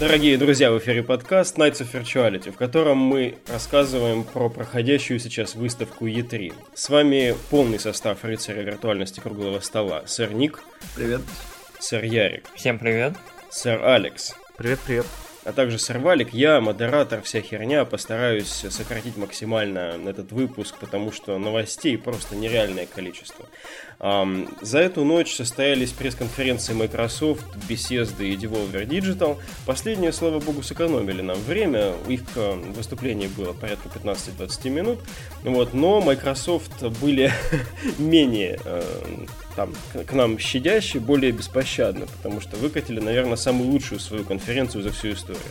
Дорогие друзья, в эфире подкаст Nights of Virtuality, в котором мы рассказываем про проходящую сейчас выставку E3. С вами полный состав рыцаря виртуальности круглого стола. Сэр Ник. Привет. Сэр Ярик. Всем привет. Сэр Алекс. Привет-привет а также Сорвалик. Я, модератор, вся херня, постараюсь сократить максимально этот выпуск, потому что новостей просто нереальное количество. За эту ночь состоялись пресс-конференции Microsoft, Bethesda и Devolver Digital. Последнее, слава богу, сэкономили нам время. Их э, выступление было порядка 15-20 минут. Вот, но Microsoft были менее э, там, к нам щадящие, более беспощадны, потому что выкатили, наверное, самую лучшую свою конференцию за всю историю.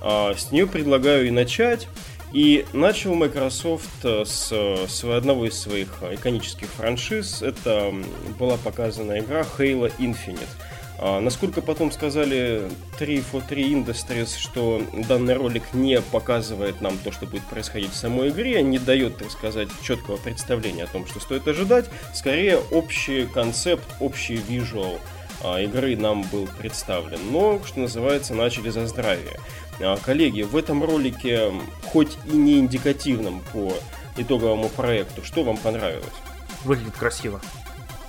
А, с нее предлагаю и начать. И начал Microsoft э, с, с одного из своих иконических франшиз. Это была показана игра Halo Infinite. А, насколько потом сказали 343 Industries, что данный ролик не показывает нам то, что будет происходить в самой игре, не дает, так сказать, четкого представления о том, что стоит ожидать. Скорее, общий концепт, общий визуал а, игры нам был представлен. Но, что называется, начали за здравие. А, коллеги, в этом ролике, хоть и не индикативном по итоговому проекту, что вам понравилось? Выглядит красиво.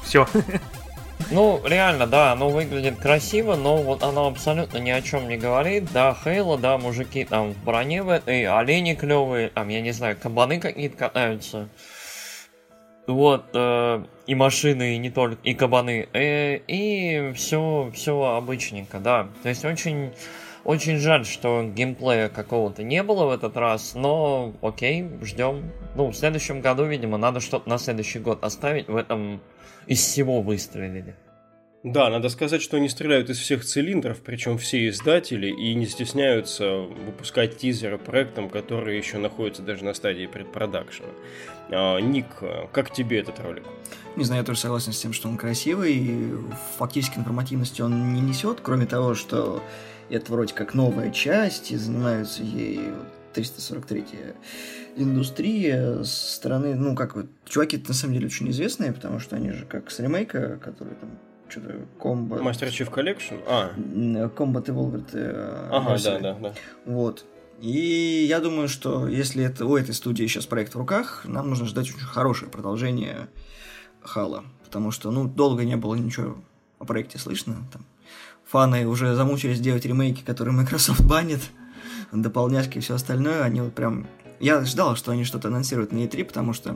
Все. Ну, реально, да, оно выглядит красиво, но вот оно абсолютно ни о чем не говорит. Да, Хейла, да, мужики там в броне этой, олени клевые, там, я не знаю, кабаны какие-то катаются. Вот, э, и машины, и не только, и кабаны, э, и все, все обычненько, да. То есть очень, очень жаль, что геймплея какого-то не было в этот раз, но окей, ждем. Ну, в следующем году, видимо, надо что-то на следующий год оставить в этом из всего выстрелили. Да, надо сказать, что они стреляют из всех цилиндров, причем все издатели, и не стесняются выпускать тизеры проектам, которые еще находятся даже на стадии предпродакшена. А, Ник, как тебе этот ролик? Не знаю, я тоже согласен с тем, что он красивый, и фактически информативности он не несет, кроме того, что это вроде как новая часть, и занимаются ей 343 индустрия со стороны, ну, как вот, чуваки на самом деле очень известные, потому что они же как с ремейка, который там что-то комбо... Master Chief Collection? А. Combat Evolved. Э, ага, да, да, да. Вот. И я думаю, что если это у этой студии сейчас проект в руках, нам нужно ждать очень хорошее продолжение Хала. Потому что, ну, долго не было ничего о проекте слышно. Там, фаны уже замучились делать ремейки, которые Microsoft банит, дополняшки и все остальное. Они вот прям я ждал, что они что-то анонсируют на E3, потому что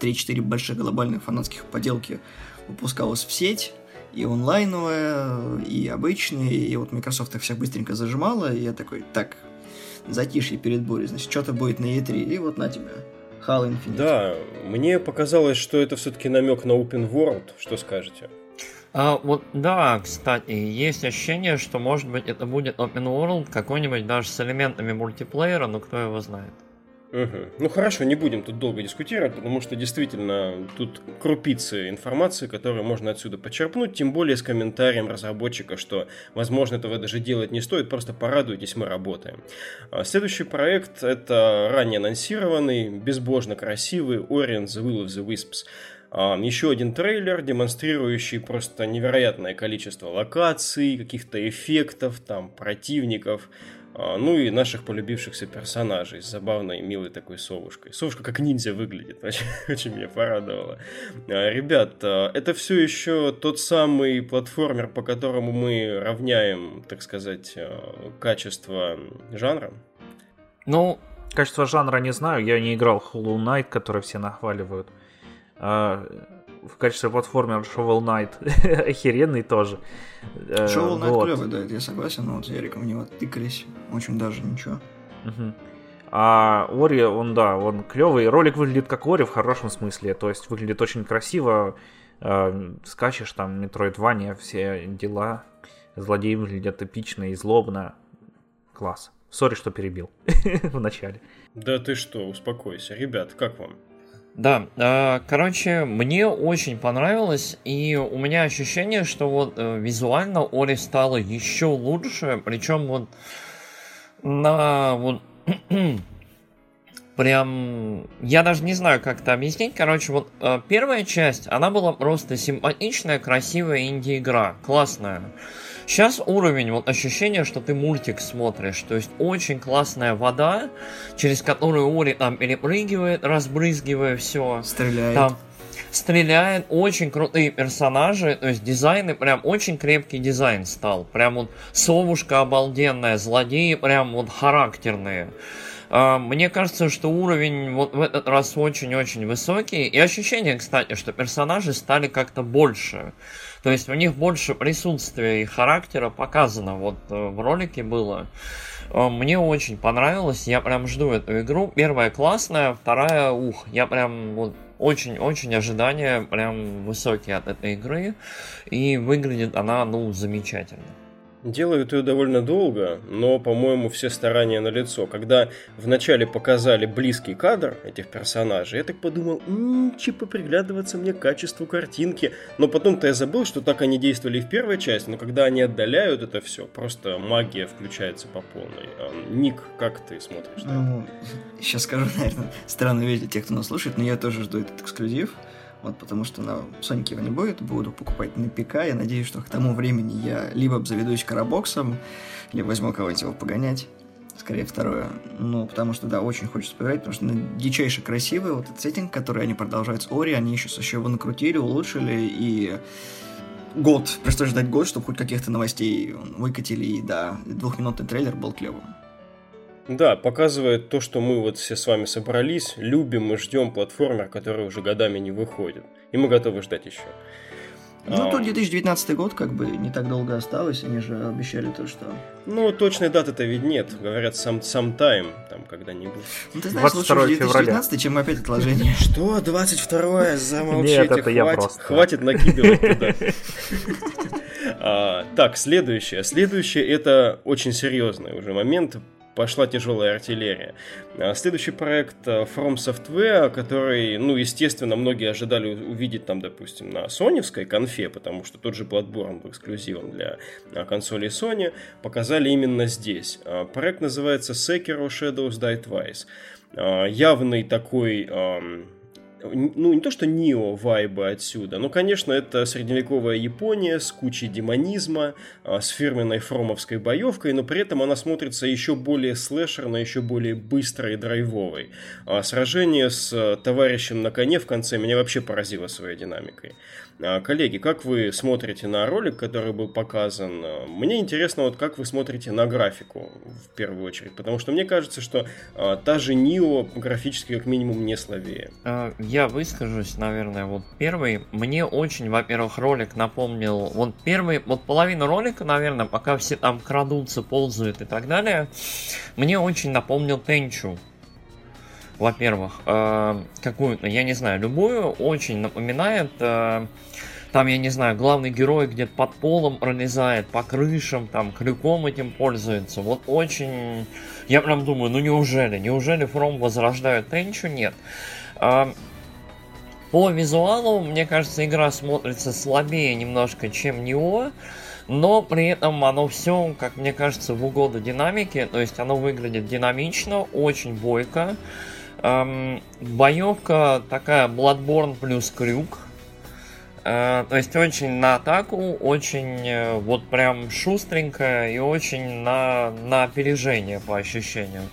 3-4 больших глобальных фанатских поделки выпускалось в сеть, и онлайновая, и обычные, и вот Microsoft их всех быстренько зажимала, и я такой, так, затишье перед бурей, значит, что-то будет на E3, и вот на тебя. Halo Infinite. Да, мне показалось, что это все-таки намек на Open World, что скажете? А, вот, да, кстати, есть ощущение, что, может быть, это будет Open World какой-нибудь даже с элементами мультиплеера, но кто его знает. Угу. Ну хорошо, не будем тут долго дискутировать, потому что действительно тут крупицы информации, которые можно отсюда почерпнуть, тем более с комментарием разработчика, что, возможно, этого даже делать не стоит, просто порадуйтесь, мы работаем. А следующий проект это ранее анонсированный, безбожно красивый Orient the Will of the Wisps. А, Еще один трейлер, демонстрирующий просто невероятное количество локаций, каких-то эффектов, там, противников, ну и наших полюбившихся персонажей с забавной, милой такой совушкой. Совушка как ниндзя выглядит, очень, очень меня порадовало. А, ребят, а, это все еще тот самый платформер, по которому мы равняем, так сказать, качество жанра? Ну, качество жанра не знаю, я не играл Hollow Knight, который все нахваливают в качестве платформера Shovel Knight охеренный тоже. Э, Shovel Knight вот. клевый, да, я согласен, но вот с Яриком в него тыкались, очень даже ничего. Угу. А Ори, он, да, он клевый. Ролик выглядит как Ори в хорошем смысле, то есть выглядит очень красиво. Э, скачешь там, Metroidvania, все дела. Злодеи выглядят эпично и злобно. Класс. Сори, что перебил в начале. Да ты что, успокойся. Ребят, как вам? Да, э, короче, мне очень понравилось, и у меня ощущение, что вот э, визуально Ори стало еще лучше, причем вот на вот прям я даже не знаю, как это объяснить. Короче, вот э, первая часть, она была просто симпатичная, красивая инди-игра, классная. Сейчас уровень, вот ощущение, что ты мультик смотришь. То есть очень классная вода, через которую Ори там перепрыгивает, разбрызгивая все. Стреляет. Там стреляет, очень крутые персонажи, то есть дизайны, прям очень крепкий дизайн стал. Прям вот совушка обалденная, злодеи прям вот характерные. А, мне кажется, что уровень вот в этот раз очень-очень высокий. И ощущение, кстати, что персонажи стали как-то больше. То есть у них больше присутствия и характера показано. Вот э, в ролике было. А, мне очень понравилось. Я прям жду эту игру. Первая классная, вторая ух. Я прям вот очень-очень ожидания прям высокие от этой игры. И выглядит она, ну, замечательно. Делают ее довольно долго, но, по-моему, все старания на лицо. Когда вначале показали близкий кадр этих персонажей, я так подумал, м-м, приглядываться мне к качеству картинки. Но потом-то я забыл, что так они действовали в первой части, но когда они отдаляют это все, просто магия включается по полной. А, Ник, как ты смотришь? Ну, сейчас скажу, наверное, странно видеть тех, кто нас слушает, но я тоже жду этот эксклюзив. Вот потому что на Sonic его не будет, буду покупать на ПК. Я надеюсь, что к тому времени я либо обзаведусь карабоксом, либо возьму кого-нибудь его погонять. Скорее второе. Ну, потому что, да, очень хочется поиграть, потому что ну, дичайше красивый вот этот сеттинг, который они продолжают с Ори, они еще еще его накрутили, улучшили, и год, пришлось ждать год, чтобы хоть каких-то новостей выкатили, и да, двухминутный трейлер был клевым. Да, показывает то, что мы вот все с вами собрались, любим и ждем платформер, который уже годами не выходит. И мы готовы ждать еще. Ну, а... тут 2019 год, как бы, не так долго осталось, они же обещали то, что... Ну, точной даты-то ведь нет, говорят, сам, сам тайм, там, когда-нибудь. Ну, ты знаешь, лучше 2019, февраля. чем опять отложение. Что, 22-е, замолчите, нет, это я хватит, хватит накидывать туда. А, так, следующее. Следующее это очень серьезный уже момент пошла тяжелая артиллерия. А следующий проект э, From Software, который, ну, естественно, многие ожидали увидеть там, допустим, на соневской конфе, потому что тот же Bloodborne был эксклюзивом для э, консолей Sony, показали именно здесь. А проект называется Sekiro Shadows Die Twice. А, явный такой ну, не то что Нио вайбы отсюда, но, конечно, это средневековая Япония с кучей демонизма, а, с фирменной фромовской боевкой, но при этом она смотрится еще более слэшерно, еще более быстрой и драйвовой. А сражение с э, товарищем на коне в конце меня вообще поразило своей динамикой. А, коллеги, как вы смотрите на ролик, который был показан? А, мне интересно, вот как вы смотрите на графику в первую очередь, потому что мне кажется, что а, та же Нио графически как минимум не слабее. Я выскажусь, наверное, вот первый. Мне очень, во-первых, ролик напомнил, вот первый, вот половину ролика, наверное, пока все там крадутся, ползают и так далее, мне очень напомнил Тенчу во-первых, э, какую-то, я не знаю, любую, очень напоминает. Э, там, я не знаю, главный герой где-то под полом пролезает, по крышам, там, крюком этим пользуется. Вот очень... Я прям думаю, ну неужели? Неужели Фром возрождают Тенчу? Нет. Э, по визуалу, мне кажется, игра смотрится слабее немножко, чем Нео но при этом оно все, как мне кажется, в угоду динамики, то есть оно выглядит динамично, очень бойко, Эм, боевка такая Bloodborne плюс крюк. Э, то есть очень на атаку, очень э, вот прям шустренькая и очень на, на опережение по ощущениям.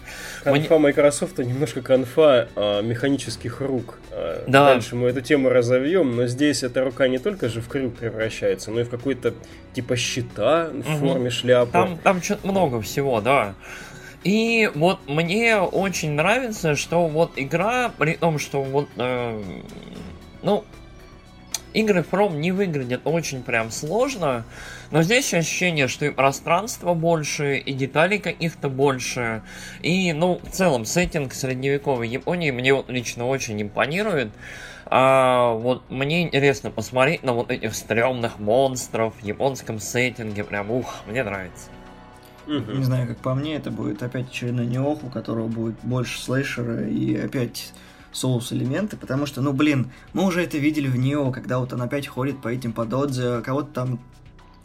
Конфа Мне... Microsoft немножко конфа э, механических рук. Э, да. Дальше мы эту тему разовьем, но здесь эта рука не только же в крюк превращается, но и в какой-то типа щита в угу. форме шляпы. Там, там что-то много всего, да. И вот мне очень нравится, что вот игра, при том, что вот, э, ну, игры From не выглядят очень прям сложно, но здесь ощущение, что и пространство больше, и деталей каких-то больше, и, ну, в целом, сеттинг средневековой Японии мне вот лично очень импонирует. А вот мне интересно посмотреть на вот этих стрёмных монстров в японском сеттинге, прям ух, мне нравится. Угу. Не знаю, как по мне, это будет опять очередной неох, у которого будет больше слэшера и опять соус элементы, потому что, ну блин, мы уже это видели в Нео, когда вот он опять ходит по этим пододзе, кого-то там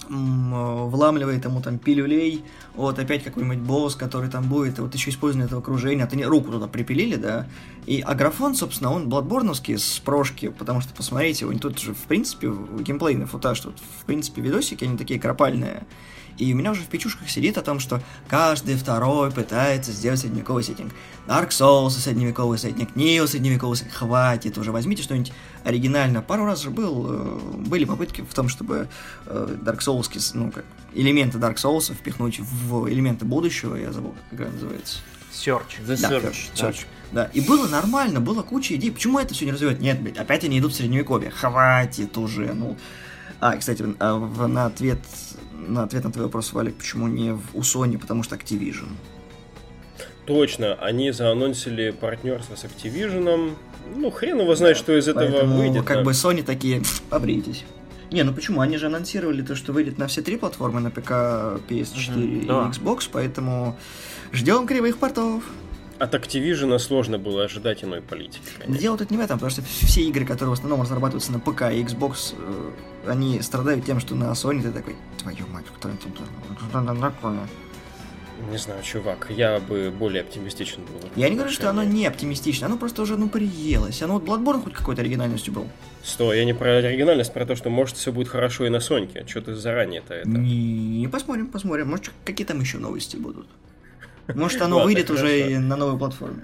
э, вламливает ему там пилюлей, вот опять какой-нибудь босс, который там будет, вот еще использование этого окружения, а ты не руку туда припилили, да, и а графон, собственно, он бладборновский с прошки, потому что, посмотрите, у них тут же, в принципе, геймплейный футаж, тут, в принципе, видосики, они такие кропальные, и у меня уже в печушках сидит о том, что каждый второй пытается сделать средневековый сеттинг. Dark Souls средневековый сеттинг, Neo средневековый сеттинг. Хватит уже, возьмите что-нибудь оригинально. Пару раз же был, э, были попытки в том, чтобы э, Dark Souls, ну, как элементы Dark Souls впихнуть в элементы будущего. Я забыл, как игра называется. Search. The Да, Search, да. Search. Да, и было нормально, было куча идей. Почему это все не развивать? Нет, блядь, опять они идут в средневековье. Хватит уже, ну. А, кстати, а, в- на ответ на ответ на твой вопрос, Валик, почему не в, у Sony, потому что Activision. Точно, они заанонсили партнерство с Activision. Ну, хрен его знает, что из этого выйдет. как да. бы Sony такие, побрейтесь. Не, ну почему? Они же анонсировали то, что выйдет на все три платформы, на ПК, PS4 Мгм, и да. Xbox, поэтому ждем кривых портов. От Activision сложно было ожидать иной политики. конечно. Дело тут не в этом, потому что все игры, которые в основном разрабатываются на ПК и Xbox, э, они страдают тем, что на Sony ты такой, твою мать, кто это такое? Не знаю, чувак, я бы более оптимистичен был. Я не говорю, что оно не оптимистично, оно просто уже, ну, приелось. Оно вот Bloodborne хоть какой-то оригинальностью был. Стой, я не про оригинальность, про то, что может все будет хорошо и на Соньке. Что ты заранее-то это? Не, посмотрим, посмотрим. Может, какие там еще новости будут. Может, оно Ладно, выйдет уже и на новой платформе.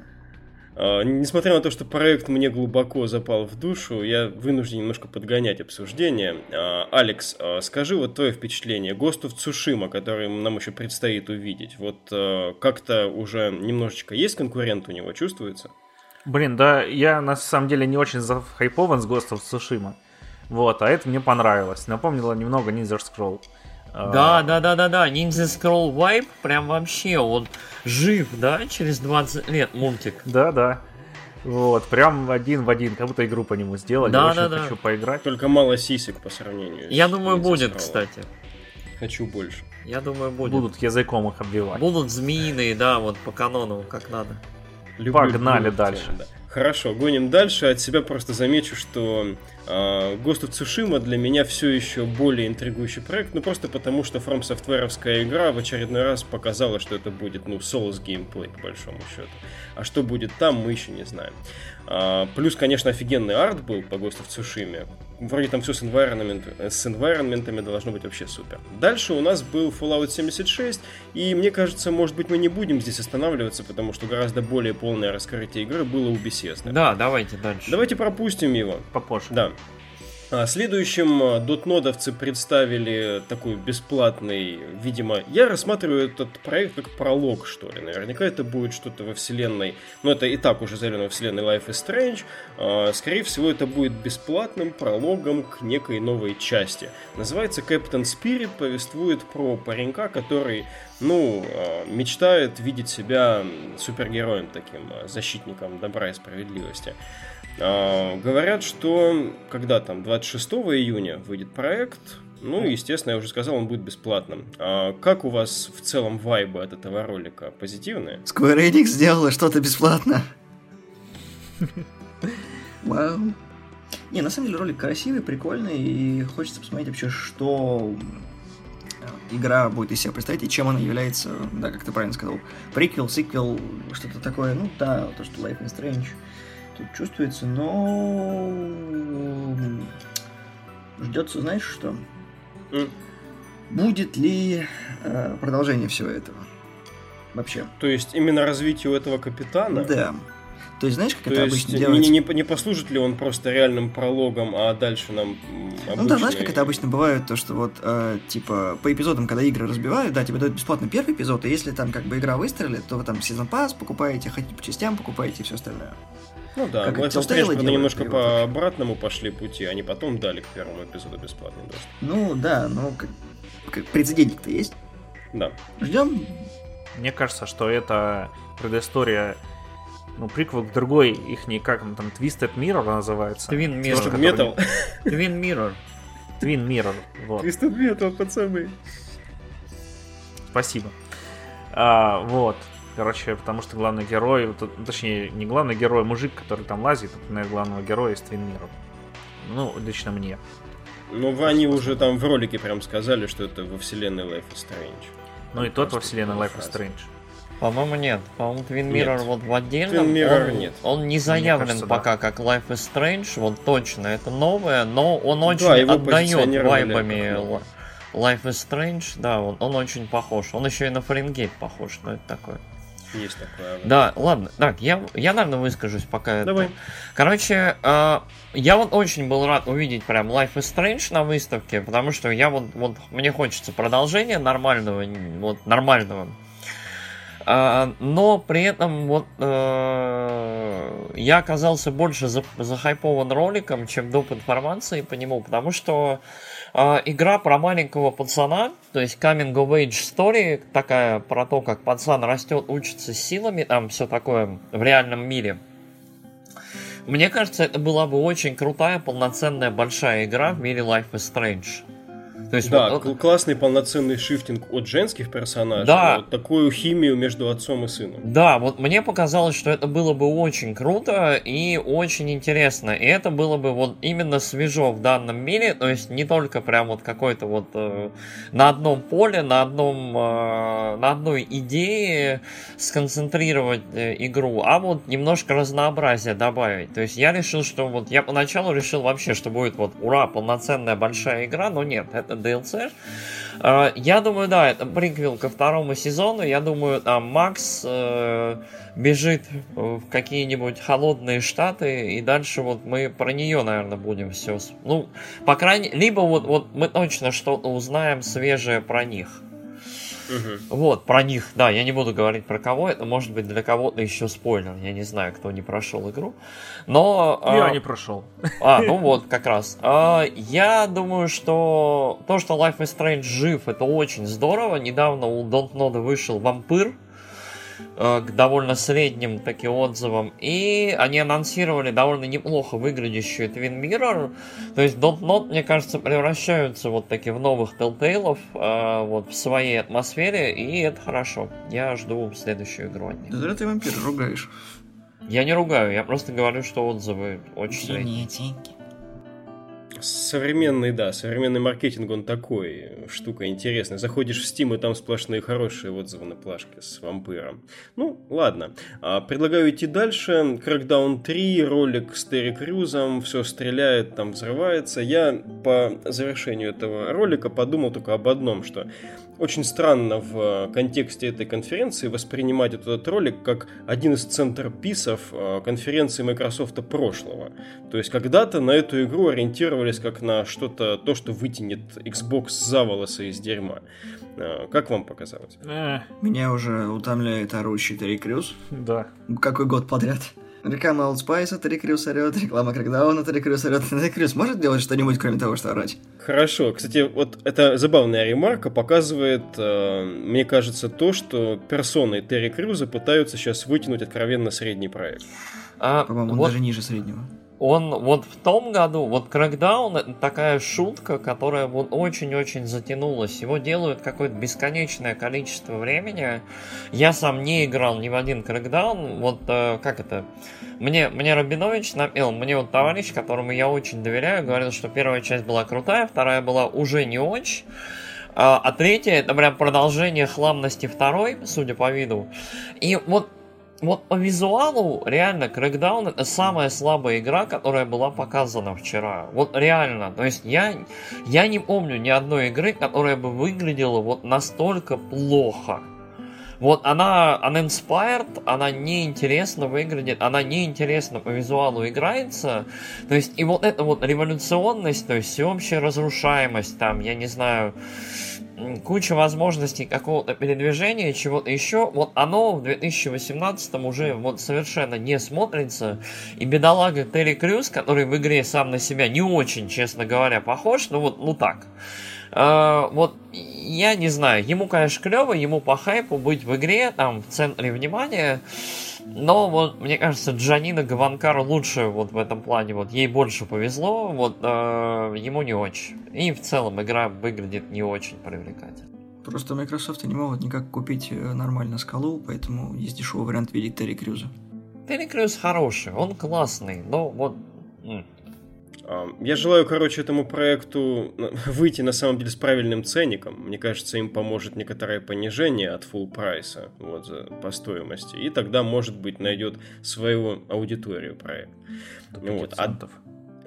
А, Несмотря на то, что проект мне глубоко запал в душу, я вынужден немножко подгонять обсуждение. А, Алекс, а, скажи вот твое впечатление. Of Tsushima, который нам еще предстоит увидеть, вот как-то уже немножечко есть конкурент у него, чувствуется? Блин, да, я на самом деле не очень захайпован с of Tsushima. Вот, а это мне понравилось. Напомнило немного Ninja Scroll. А, Да, да, да, да, да. Ninja Scroll Vibe прям вообще, он жив, да, через 20 лет мультик. Да, да. Вот, прям один в один, как будто игру по нему сделали. Да, Очень да, да. хочу поиграть. Только мало сисек по сравнению. Я с думаю, Ninja будет, Scroll. кстати. Хочу больше. Я думаю, будет. Будут языком их обвивать. Будут змеиные, да, вот по канону, как надо. Люблю Погнали дальше. тему, да. Хорошо, гоним дальше. От себя просто замечу, что э, Ghost of Tsushima для меня все еще более интригующий проект, ну просто потому, что From Software'овская игра в очередной раз показала, что это будет, ну, Souls геймплей, по большому счету. А что будет там, мы еще не знаем. А, плюс, конечно, офигенный арт был по Ghost of Tsushima. Вроде там все с, environment, с environmentами должно быть вообще супер. Дальше у нас был Fallout 76, и мне кажется, может быть, мы не будем здесь останавливаться, потому что гораздо более полное раскрытие игры было у Bethesda. Да, давайте дальше. Давайте пропустим его. Попозже. Да. А, Следующим а, дотнодовцы представили такой бесплатный, видимо, я рассматриваю этот проект как пролог, что ли. Наверняка это будет что-то во вселенной, но это и так уже заявлено во вселенной Life is Strange. А, Скорее всего, это будет бесплатным прологом к некой новой части. Называется Captain Spirit, повествует про паренька, который, ну, мечтает видеть себя супергероем таким, защитником добра и справедливости. А, Говорят, что когда там 26 июня выйдет проект, ну, естественно, я уже сказал, он будет бесплатным. А как у вас в целом вайбы от этого ролика? Позитивные? Square Enix сделала что-то бесплатно. Вау. Не, на самом деле ролик красивый, прикольный, и хочется посмотреть вообще, что э, игра будет из себя представить, и чем она является, да, как ты правильно сказал, приквел, сиквел, что-то такое, ну да, то, что Life is Strange тут чувствуется, но ждется, знаешь что? М. Будет ли э, продолжение всего этого? Вообще. То есть именно развитие у этого капитана? Да. То есть, знаешь, как То это есть обычно не, делается? не, не послужит ли он просто реальным прологом, а дальше нам м, Ну да, знаешь, обычный- как это обычно бывает, то, что вот, э, типа, по эпизодам, когда игры разбивают, да, тебе дают бесплатно первый эпизод, и если там как бы игра выстрелит, то вы там сезон пас покупаете, хотите по частям покупаете и все остальное. Ну да, как Telltale правда, делает, немножко по обратному пошли пути, они потом дали к первому эпизоду бесплатный доступ. Ну да, ну как, как прецедентик-то есть. Да. Ждем. Мне кажется, что это предыстория, ну, приквел к другой, их не как он там, Twisted Mirror называется. Twin Mirror. Twisted который- Metal. Twin Mirror. Twin Mirror, вот. Twisted Metal, пацаны. Спасибо. А, вот. Короче, потому что главный герой, ну, точнее, не главный герой, а мужик, который там лазит, это, наверное, главного героя из Twin Mirror. Ну, лично мне. Ну, они уже там в ролике прям сказали, что это во вселенной Life is Strange. Ну и тот во вселенной Life is Strange. По-моему, нет. По-моему, Twin Mirror Нет. вот в отдельном. Twin Mirror он, нет. он не заявлен кажется, пока как Life is Strange, вот точно. Это новое, но он очень Да, его отдает вайбами. Life is Strange. Да, он, он очень похож. Он еще и на Фаренгейт похож, но это такое. Есть такое. Да, ладно. Так, я, я наверное, выскажусь пока это. Давай. Короче, э, я вот очень был рад увидеть прям Life is Strange на выставке, потому что я вот, вот мне хочется продолжения нормального, вот нормального. А, но при этом вот э, я оказался больше за- захайпован роликом, чем доп. информацией по нему, потому что э, игра про маленького пацана, то есть coming of age story, такая про то, как пацан растет, учится силами, там все такое в реальном мире. Мне кажется, это была бы очень крутая, полноценная, большая игра в мире Life is Strange. То есть Да, вот- кл- классный полноценный шифтинг от женских персонажей. Да. Вот такую химию между отцом и сыном. Да, вот мне показалось, что это было бы очень круто и очень интересно. И это было бы вот именно свежо в данном мире, то есть не только прям вот какой-то вот э, на одном поле, на одном э, на одной идее сконцентрировать э, игру, а вот немножко разнообразия добавить. То есть я решил, что вот я поначалу решил вообще, что будет вот ура, полноценная большая игра, но нет, это DLC. Э, Я думаю, да, это приквел ко второму сезону. Я думаю, там Макс э, бежит в какие-нибудь холодные штаты, и дальше вот мы про нее, наверное, будем все. Ну, по крайней либо вот, вот мы точно что-то узнаем свежее про них. Мгм. Вот, про них, да, я не буду говорить про кого, это может быть для кого-то еще спойлер, я не знаю, кто не прошел игру. Но... Я а, не прошел. а, ну вот, как раз. А, я думаю, что то, что Life is Strange жив, это очень здорово. Недавно у Don't Know вышел вампир к довольно средним таким отзывам. И они анонсировали довольно неплохо выглядящую Twin Mirror. То есть Don't Not, мне кажется, превращаются вот таки в новых Telltale э, вот в своей атмосфере, и это хорошо. Я жду следующую игру от них. Да зря ты вампира ругаешь. Я не ругаю, я просто говорю, что отзывы очень средние. Современный, да, современный маркетинг, он такой, штука интересная. Заходишь в Steam, и там сплошные хорошие отзывы на плашке с вампиром. Ну, ладно. А, Предлагаю идти дальше. Crackdown 3, ролик с Терри Крюзом, все стреляет, там взрывается. Я по завершению этого ролика подумал только об одном, что очень странно в э, контексте этой конференции воспринимать этот ролик как один из центрписов э, конференции Microsoft прошлого. То есть когда-то на эту игру ориентировались как на что-то, то, что вытянет Xbox за волосы из дерьма. Э, Как вам показалось? Меня уже утомляет орущий Терри Крюс. да. Какой год подряд? Реклама Old Spice, Терри Крюс орет, реклама Крэкдауна, Терри Крюс орет. Терри Крюс может делать что-нибудь, кроме того, что орать? Хорошо. Кстати, вот эта забавная ремарка показывает, э, мне кажется, то, что персоны Терри Крюза пытаются сейчас вытянуть откровенно средний проект. А, По-моему, он вот даже ниже среднего. Он вот в том году, вот это такая шутка, которая вот очень-очень затянулась. Его делают какое-то бесконечное количество времени. Я сам не играл ни в один Crackdown. Вот э, как это? Мне, мне Рабинович напел, мне вот товарищ, которому я очень доверяю, говорил, что первая часть была крутая, вторая была уже не очень. А, а третья это прям продолжение хламности второй, судя по виду. И вот вот по визуалу, реально, Crackdown это самая слабая игра, которая была показана вчера. Вот реально. То есть я, я не помню ни одной игры, которая бы выглядела вот настолько плохо. Вот она uninspired, она неинтересно выглядит, она неинтересно по визуалу играется. То есть и вот эта вот революционность, то есть всеобщая разрушаемость, там, я не знаю, куча возможностей какого-то передвижения, чего-то еще, вот оно в 2018 уже вот совершенно не смотрится. И бедолага Терри Крюс, который в игре сам на себя не очень, честно говоря, похож, ну вот, ну так. А, вот, я не знаю, ему, конечно, клево, ему по хайпу быть в игре, там, в центре внимания, но вот, мне кажется, Джанина Гаванкар лучше вот в этом плане, вот, ей больше повезло, вот, э, ему не очень. И в целом игра выглядит не очень привлекательно. Просто Microsoft не могут никак купить э, нормально скалу, поэтому есть дешевый вариант видеть Терри Крюза. Терри Крюс хороший, он классный, но вот... Я желаю, короче, этому проекту выйти на самом деле с правильным ценником. Мне кажется, им поможет некоторое понижение от full прайса вот, по стоимости. И тогда, может быть, найдет свою аудиторию проект. Вот. А,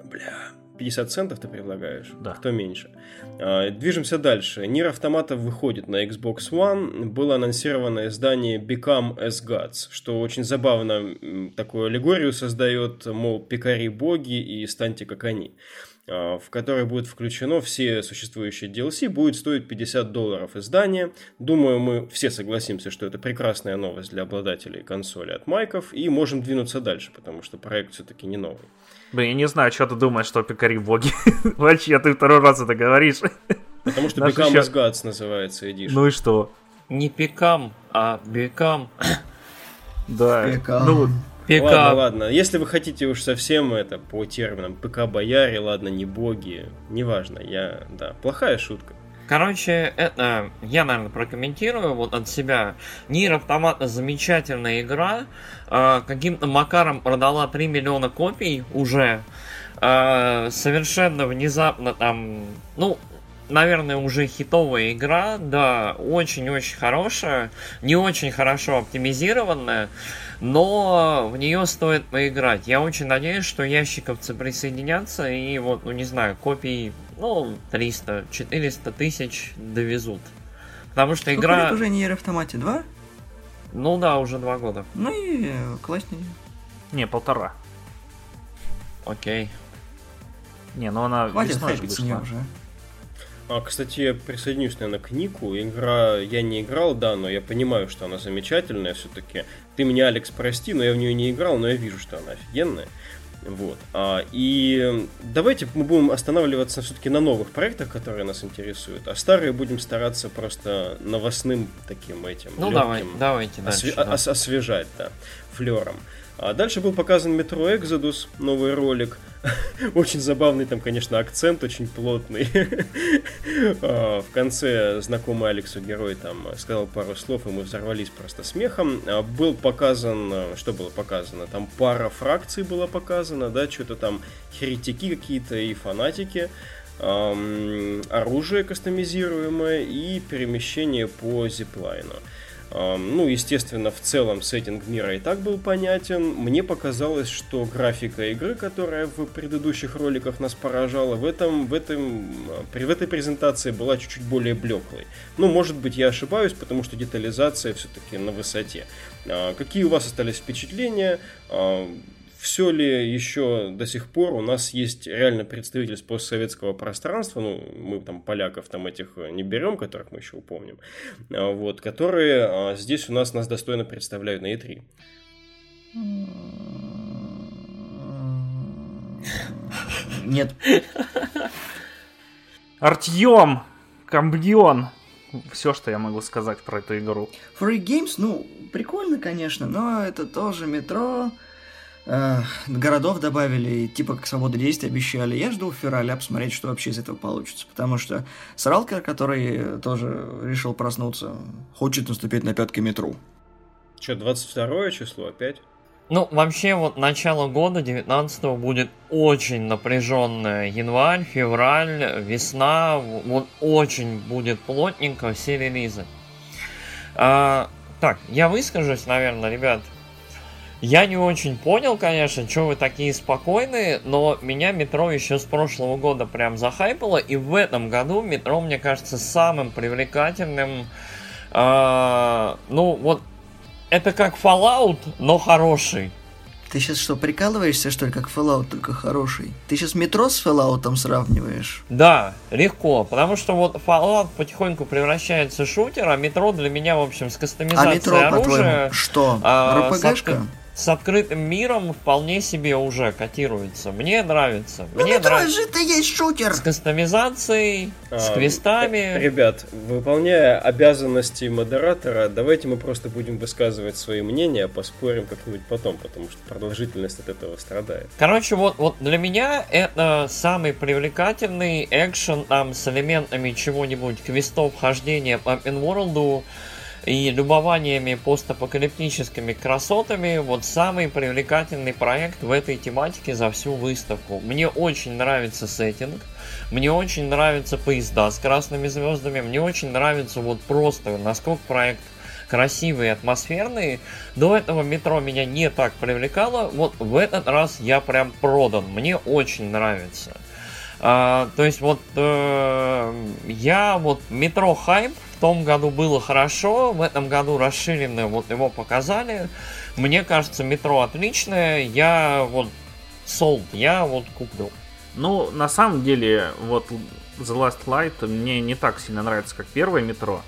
бля, 50 центов ты предлагаешь? Да. Кто меньше? А, движемся дальше. Нир Автоматов выходит на Xbox One. Было анонсировано издание Become as Gods, что очень забавно такую аллегорию создает, мол, пекари боги и станьте как они а, в которой будет включено все существующие DLC, будет стоить 50 долларов издание. Думаю, мы все согласимся, что это прекрасная новость для обладателей консоли от Майков, и можем двинуться дальше, потому что проект все-таки не новый. Блин, я не знаю, что ты думаешь, что пекари боги. Вообще, ты второй раз это говоришь. Потому что Become as Gods называется Edition. Ну и что? Не пекам, а бекам. Да. Пекам. Ну, Пика. Ладно, ладно. Если вы хотите уж совсем это по терминам ПК-бояре, ладно, не боги, неважно, я, да, плохая шутка. Короче, это я, наверное, прокомментирую вот от себя. Нир Автомата замечательная игра. Э, каким-то макаром продала 3 миллиона копий уже. Э, совершенно внезапно там, ну, наверное, уже хитовая игра, да, очень-очень хорошая, не очень хорошо оптимизированная, но в нее стоит поиграть. Я очень надеюсь, что ящиковцы присоединятся и вот, ну не знаю, копий, ну, 300, 400 тысяч довезут. Потому что Сколько игра... лет уже не автомате? Два? Ну да, уже два года. Ну и э, класснее. не, полтора. Окей. Не, ну она Хватит весной же вышла. уже. А, кстати, я присоединюсь, наверное, к Нику. Игра я не играл, да, но я понимаю, что она замечательная все-таки. Ты меня, Алекс, прости, но я в нее не играл, но я вижу, что она офигенная. Вот. А, и давайте мы будем останавливаться все-таки на новых проектах, которые нас интересуют, а старые будем стараться просто новостным таким этим Ну легким давай, давайте осве- дальше. да. ос- освежать, да, флером. А дальше был показан Metro Exodus, новый ролик. Очень забавный там, конечно, акцент, очень плотный. А, В конце знакомый Алексу герой там сказал пару слов, и мы взорвались просто смехом. А, Был показан, а, что было показано? Там пара фракций было показано, да, что-то там херетики какие-то и фанатики. Оружие кастомизируемое и перемещение по зиплайну. Ну, естественно, в целом сеттинг мира и так был понятен. Мне показалось, что графика игры, которая в предыдущих роликах нас поражала, в, этом, в, этом, а, при, в этой презентации была чуть-чуть более блеклой. Ну, может быть, я ошибаюсь, потому что детализация все-таки на высоте. А, Какие у вас остались впечатления? Все ли еще до сих пор у нас есть реально представитель постсоветского пространства, ну, мы там поляков там этих э, не берем, которых мы еще упомним, а, вот, которые а, здесь у нас нас достойно представляют на E3. Нет. Артем! Камбьон! Все, что я могу сказать про эту игру. Free Games, ну, прикольно, конечно, но это тоже метро. Э, городов добавили, типа как свобода действий обещали. Я жду февраля посмотреть, что вообще из этого получится. Потому что Сралкер, который тоже решил проснуться, хочет наступить на пятки метро. Что, 22 число опять? Ну, вообще, вот начало года 19 будет очень напряженное. Январь, февраль, весна. Вот очень будет плотненько все релизы. А, так, я выскажусь, наверное, ребят. Я не очень понял, конечно, что вы такие спокойные, но меня метро еще с прошлого года прям захайпало, и в этом году метро, мне кажется, самым привлекательным. А, ну, вот это как Fallout, но хороший. Ты сейчас что, прикалываешься, что ли, как Fallout, только хороший? Ты сейчас метро с Fallout сравниваешь? Да, легко, потому что вот Fallout потихоньку превращается в шутер, а метро для меня, в общем, с А кастомизацией метро, оружия, по-твоему, что? а, РПГшка? с, с открытым миром вполне себе уже котируется. Мне нравится. Ну, Мне нравится. же это есть шутер! С кастомизацией, с А, квестами. Ребят, выполняя обязанности модератора, давайте мы просто будем высказывать свои мнения, а поспорим как-нибудь потом, потому что продолжительность от этого страдает. Короче, вот, вот для меня это самый привлекательный экшен там с элементами чего-нибудь, квестов, хождения по open world. И любованиями постапокалиптическими красотами, вот самый привлекательный проект в этой тематике за всю выставку. Мне очень нравится сеттинг, мне очень нравятся поезда с красными звездами, мне очень нравится вот просто, насколько проект красивые, атмосферные. До этого метро меня не так привлекало. Вот в этот раз я прям продан. Мне очень нравится. А, то есть вот э, я вот метро хайп в том году было хорошо, в этом году расширенное вот его показали. Мне кажется, метро отличное. Я вот солд, я вот куплю. Ну, на самом деле, вот The Last Light мне не так сильно нравится, как первое метро.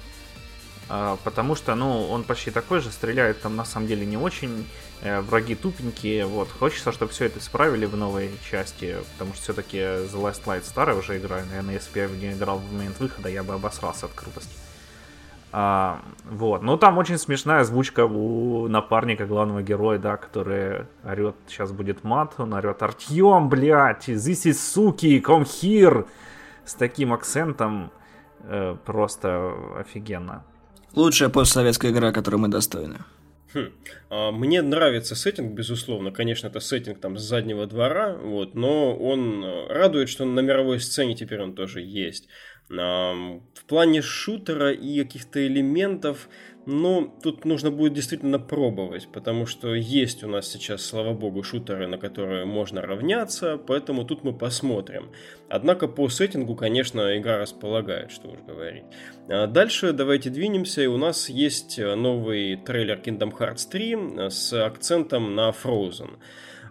А, потому что, ну, он почти такой же, стреляет там на самом деле не очень, э, враги тупенькие, вот. Хочется, чтобы все это исправили в новой части, потому что все-таки The Last Light старая уже игра, наверное, если бы я в нее играл в момент выхода, я бы обосрался от крутости. А, вот, ну там очень смешная озвучка у напарника главного героя, да, который орет, сейчас будет мат, он орет Артем, блядь, this is суки, come here, с таким акцентом, э, просто офигенно. Лучшая постсоветская игра, которую мы достойны. Хм. А, мне нравится сеттинг, безусловно. Конечно, это сеттинг там с заднего двора, вот, но он э, радует, что на мировой сцене теперь он тоже есть. В плане шутера и каких-то элементов, ну, тут нужно будет действительно пробовать, потому что есть у нас сейчас, слава богу, шутеры, на которые можно равняться, поэтому тут мы посмотрим. Однако по сеттингу, конечно, игра располагает, что уж говорить. А дальше давайте двинемся, и у нас есть новый трейлер Kingdom Hearts 3 с акцентом на Frozen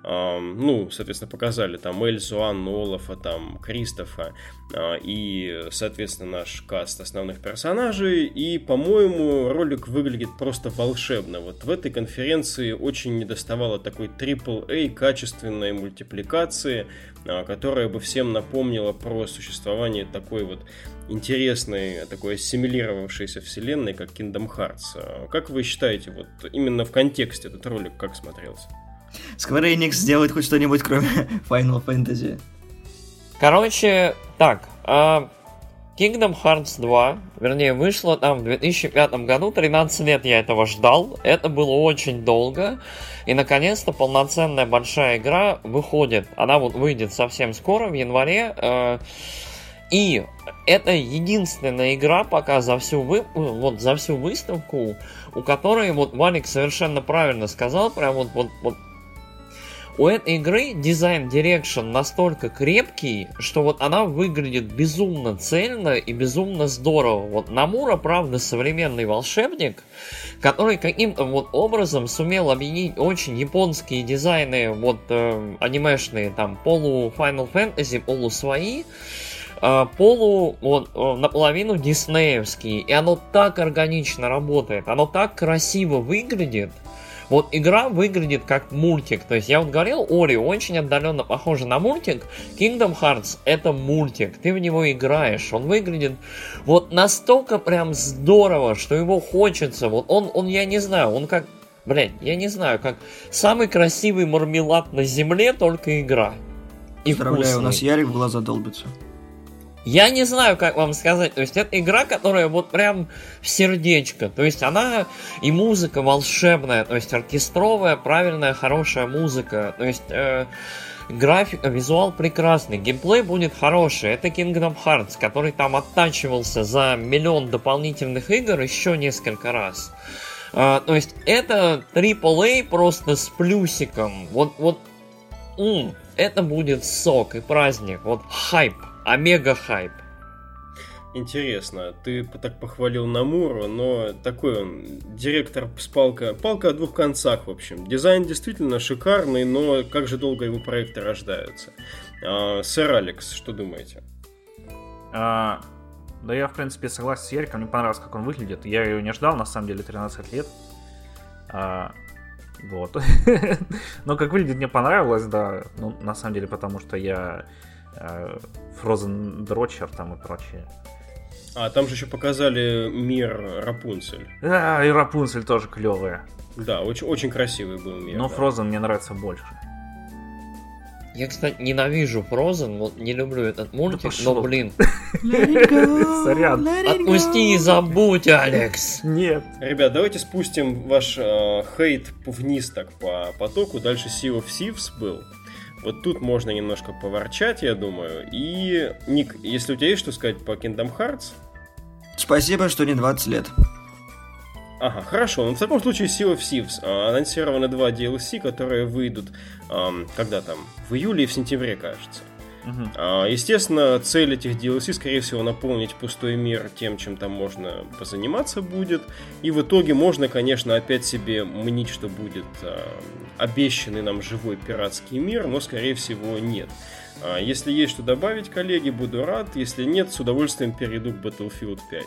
ну, соответственно, показали там Эльзу, Анну, Олафа, там, Кристофа а, и, соответственно, наш каст основных персонажей. И, по-моему, ролик выглядит просто волшебно. Вот в этой конференции очень недоставало такой AAA качественной мультипликации, а, которая бы всем напомнила про существование такой вот интересной, такой ассимилировавшейся вселенной, как Kingdom Hearts. А, как вы считаете, вот именно в контексте этот ролик как смотрелся? Square Enix сделает хоть что-нибудь, кроме Final Fantasy. Короче, так, uh, Kingdom Hearts 2, вернее, вышло там в 2005 году, 13 лет я этого ждал, это было очень долго, и наконец-то полноценная большая игра выходит, она вот выйдет совсем скоро, в январе, uh, и это единственная игра пока за всю, вы... вот, за всю выставку, у которой, вот Валик совершенно правильно сказал, прям вот, вот, вот у этой игры дизайн Direction настолько крепкий, что вот она выглядит безумно цельно и безумно здорово. Вот Намура, правда, современный волшебник, который каким-то вот образом сумел объединить очень японские дизайны, вот э, анимешные, там, полу Final Fantasy, полу свои, э, полу вот, э, наполовину диснеевские. И оно так органично работает, оно так красиво выглядит, вот игра выглядит как мультик. То есть я вот говорил, Ори очень отдаленно похоже на мультик. Kingdom Hearts это мультик. Ты в него играешь. Он выглядит вот настолько прям здорово, что его хочется. Вот он, он я не знаю, он как Блять, я не знаю, как самый красивый мармелад на земле, только игра. И Поздравляю, вкусный. у нас Ярик в глаза долбится. Я не знаю, как вам сказать. То есть это игра, которая вот прям в сердечко. То есть она и музыка волшебная, то есть оркестровая, правильная, хорошая музыка. То есть э, графика, визуал прекрасный, геймплей будет хороший. Это Kingdom Hearts, который там оттачивался за миллион дополнительных игр еще несколько раз. Э, то есть это AAA просто с плюсиком. Вот, вот, м, это будет сок и праздник. Вот хайп. Омега хайп. Интересно, ты так похвалил Намуру, но такой он, директор с палка, палка о двух концах, в общем. Дизайн действительно шикарный, но как же долго его проекты рождаются. А, сэр Алекс, что думаете? А, да я, в принципе, согласен с Яриком, мне понравилось, как он выглядит. Я ее не ждал, на самом деле, 13 лет. А, вот. но как выглядит, мне понравилось, да. Ну, на самом деле, потому что я Э, Frozen Дрочер там и прочее. А, там же еще показали мир Рапунцель. Да, и Рапунцель тоже клевая. Да, очень, очень красивый был мир. Но да. Frozen мне нравится больше. Я, кстати, ненавижу Frozen, вот не люблю этот мультик, пошел но, блин, Сорян. отпусти и забудь, Алекс. Нет. Ребят, давайте спустим ваш э, хейт вниз так по потоку. Дальше Sea of Thieves был. Вот тут можно немножко поворчать, я думаю. И, Ник, если у тебя есть что сказать по Kingdom Hearts? Спасибо, что не 20 лет. Ага, хорошо. Ну, в таком случае Sea of Thieves. А, анонсированы два DLC, которые выйдут, ам, когда там, в июле и в сентябре, кажется. А, Естественно, цель этих DLC, скорее всего, наполнить пустой мир тем, чем там можно позаниматься будет. И в итоге можно, конечно, опять себе мнить, что будет а, обещанный нам живой пиратский мир, но, скорее всего, нет. А, Если есть что добавить, коллеги, буду рад. Если нет, с удовольствием перейду к Battlefield 5.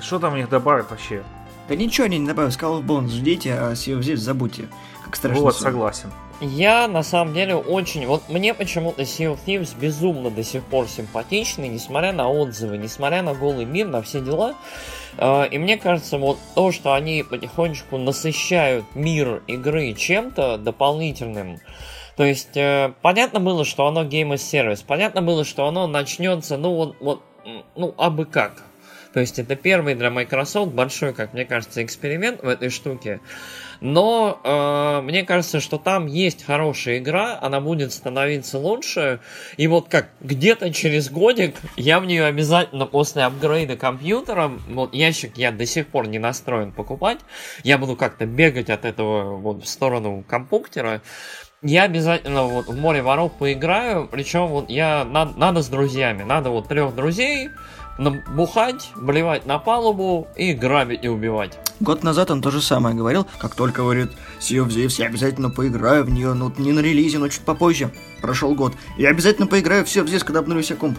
Что там у них добавят вообще? Да ничего они не добавят. Skull of Bones ждите, а Sea of Thieves забудьте. Как страшно. Вот, согласен. Я на самом деле очень... Вот мне почему-то Sea of Thieves безумно до сих пор симпатичный, несмотря на отзывы, несмотря на голый мир, на все дела. Э, И мне кажется, вот то, что они потихонечку насыщают мир игры чем-то дополнительным, то есть, э, понятно было, что оно Game as Service, понятно было, что оно начнется, ну вот, вот, ну, абы как. То есть, это первый для Microsoft большой, как мне кажется, эксперимент в этой штуке. Но э, мне кажется, что там есть хорошая игра, она будет становиться лучше. И вот как где-то через годик я в нее обязательно после апгрейда компьютера, вот ящик я до сих пор не настроен покупать, я буду как-то бегать от этого вот в сторону компьютера. Я обязательно вот в море воров поиграю, причем вот я на- надо с друзьями, надо вот трех друзей бухать, блевать на палубу и грабить и убивать. Год назад он то же самое говорил. Как только, говорит, Sea of Thieves, я обязательно поиграю в нее, ну, не на релизе, но чуть попозже. Прошел год. Я обязательно поиграю в Sea of Thieves, когда обновлю себе комп.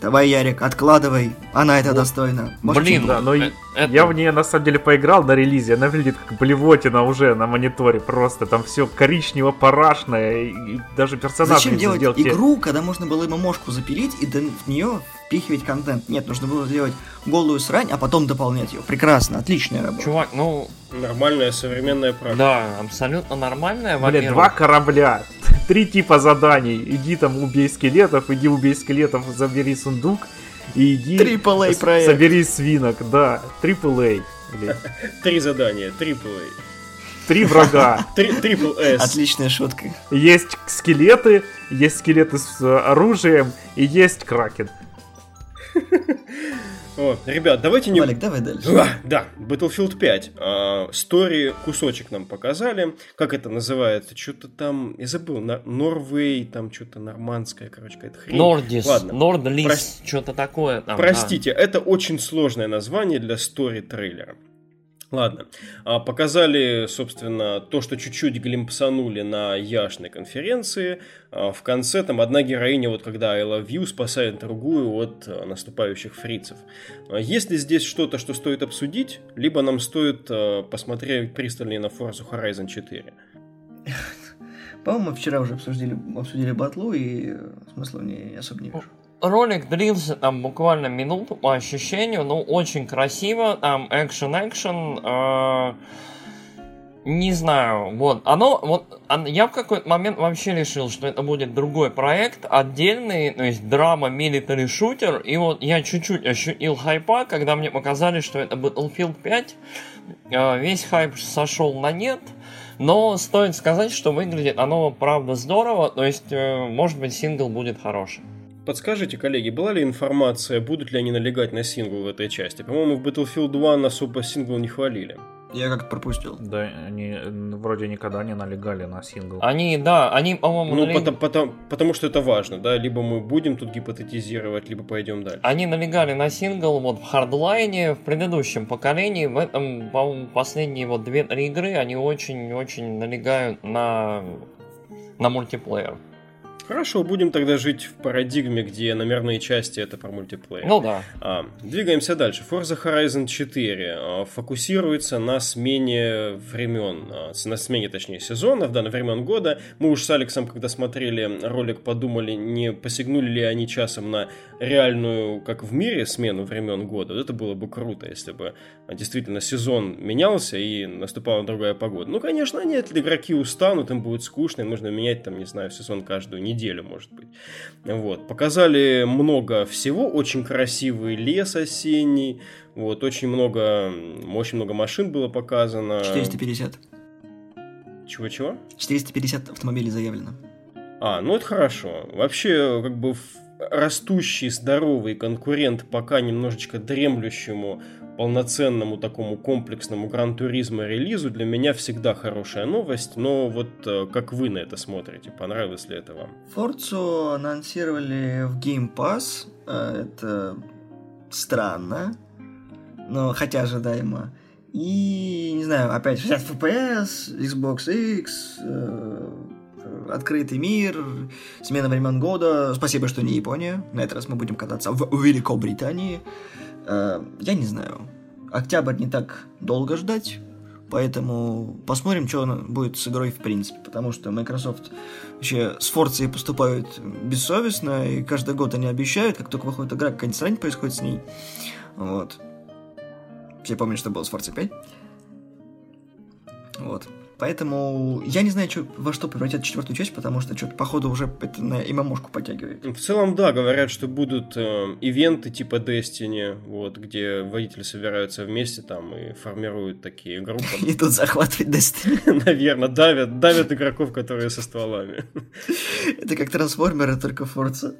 Давай, Ярик, откладывай. Она это достойна. Может, Блин, Да, но э, это- я в нее на самом деле поиграл на релизе, она выглядит как блевотина уже на мониторе, просто там все коричнево-парашное, и, даже персонаж Зачем делать сделать те- игру, когда можно было ММОшку запилить и до- в нее впихивать контент? Нет, нужно было сделать голую срань, а потом дополнять ее. Прекрасно, отличная работа. Чувак, ну Нормальная современная практика. да, абсолютно нормальная, Блин, два корабля, три типа заданий. Иди там убей скелетов, иди убей скелетов, забери сундук. И иди с- проект. собери свинок, да. Блин. Три задания, AAA. Три врага. Три, трипл S. Отличная шутка. Есть скелеты, есть скелеты с оружием и есть кракен. О, ребят, давайте не... Валик, давай дальше. А, да, Battlefield 5. А, Стори кусочек нам показали. Как это называется? Что-то там, я забыл, на- Норвей, там что-то нормандское, короче, какая-то хрень. Нордис, Ладно. Нордлис, Прос- что-то такое. там, Простите, это очень сложное название для стори-трейлера. Ладно, А, показали, собственно, то, что чуть-чуть глимпсанули на яшной конференции. А, В конце там одна героиня, вот когда I love you, спасает другую от а, наступающих фрицев. Есть ли здесь что-то, что стоит обсудить, либо нам стоит посмотреть пристальнее на Forza Horizon 4? По-моему, мы вчера уже обсудили, обсудили батлу, и э, смысла в ней особо не вижу. Ролик длился там буквально минуту по ощущению, ну очень красиво, там экшен-экшен, э, не знаю, вот, оно, вот, я в какой-то момент вообще решил, что это будет другой проект, отдельный, то есть драма, military шутер, и вот я чуть-чуть ощутил хайпа, когда мне показали, что это Battlefield 5, Э, весь хайп сошел на нет, но стоит сказать, что выглядит оно правда здорово, то есть, э, может быть, сингл будет хороший. Подскажите, коллеги, была ли информация, будут ли они налегать на сингл в этой части? По-моему, в Battlefield 1 особо сингл не хвалили. Я как-то пропустил. Да, они вроде никогда не налегали на сингл. Они, да, они, по-моему, Ну, налег- потому, потому, потому что это важно, да, либо мы будем тут гипотетизировать, либо пойдем дальше. они налегали на сингл вот в хардлайне в предыдущем поколении, в этом, по-моему, последние вот две-три игры они очень-очень налегают на на мультиплеер. Хорошо, будем тогда жить в парадигме, где номерные части это про мультиплеер. Ну да. А, двигаемся дальше. Forza Horizon 4 а, фокусируется на смене времен, а, на смене, точнее, сезонов, да, на времен года. Мы уж с Алексом, когда смотрели ролик, подумали, не посягнули ли они часом на реальную, как в мире, смену времен года. Вот это было бы круто, если бы действительно сезон менялся и наступала другая погода. Ну, конечно, нет, игроки устанут, им будет скучно, им нужно менять, там, не знаю, сезон каждую неделю неделю, может быть. Вот. Показали много всего, очень красивый лес осенний, вот, очень много, очень много машин было показано. 450. Чего-чего? 450 автомобилей заявлено. А, ну это хорошо. Вообще, как бы растущий, здоровый конкурент пока немножечко дремлющему полноценному такому комплексному гран-туризма релизу для меня всегда хорошая новость, но вот э, как вы на это смотрите, понравилось ли это вам? Форцу анонсировали в Game Pass, э, это странно, но хотя ожидаемо. И, не знаю, опять 60 FPS, Xbox X, э, открытый мир, смена времен года. Спасибо, что не Япония. На этот раз мы будем кататься в Великобритании. Э, я не знаю. Октябрь не так долго ждать, поэтому посмотрим, что будет с игрой в принципе, потому что Microsoft вообще с Forza поступают бессовестно, и каждый год они обещают, как только выходит игра, какая-нибудь срань происходит с ней. Вот. Все помнят, что было с Forza 5. Вот. Поэтому я не знаю, что, во что превратят четвертую часть, потому что что-то, походу, уже это на ММОшку подтягивает. В целом, да, говорят, что будут э, ивенты типа Destiny, вот, где водители собираются вместе там и формируют такие группы. И тут захватывать Destiny. Наверное, давят, давят игроков, которые со стволами. Это как трансформеры, только Forza.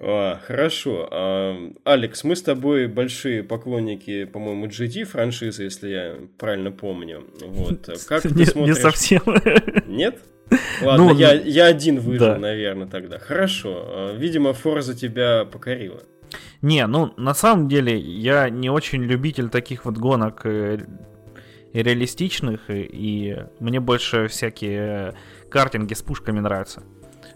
А, хорошо. А, Алекс, мы с тобой большие поклонники, по-моему, GT франшизы, если я правильно помню. Вот. Как ты не, смотришь? не совсем. Нет? Ладно, Ну, я, я один выжил, да. наверное, тогда. Хорошо. А, Видимо, Форза тебя покорила. Не, ну на самом деле я не очень любитель таких вот гонок э, реалистичных, и мне больше всякие картинги с пушками нравятся.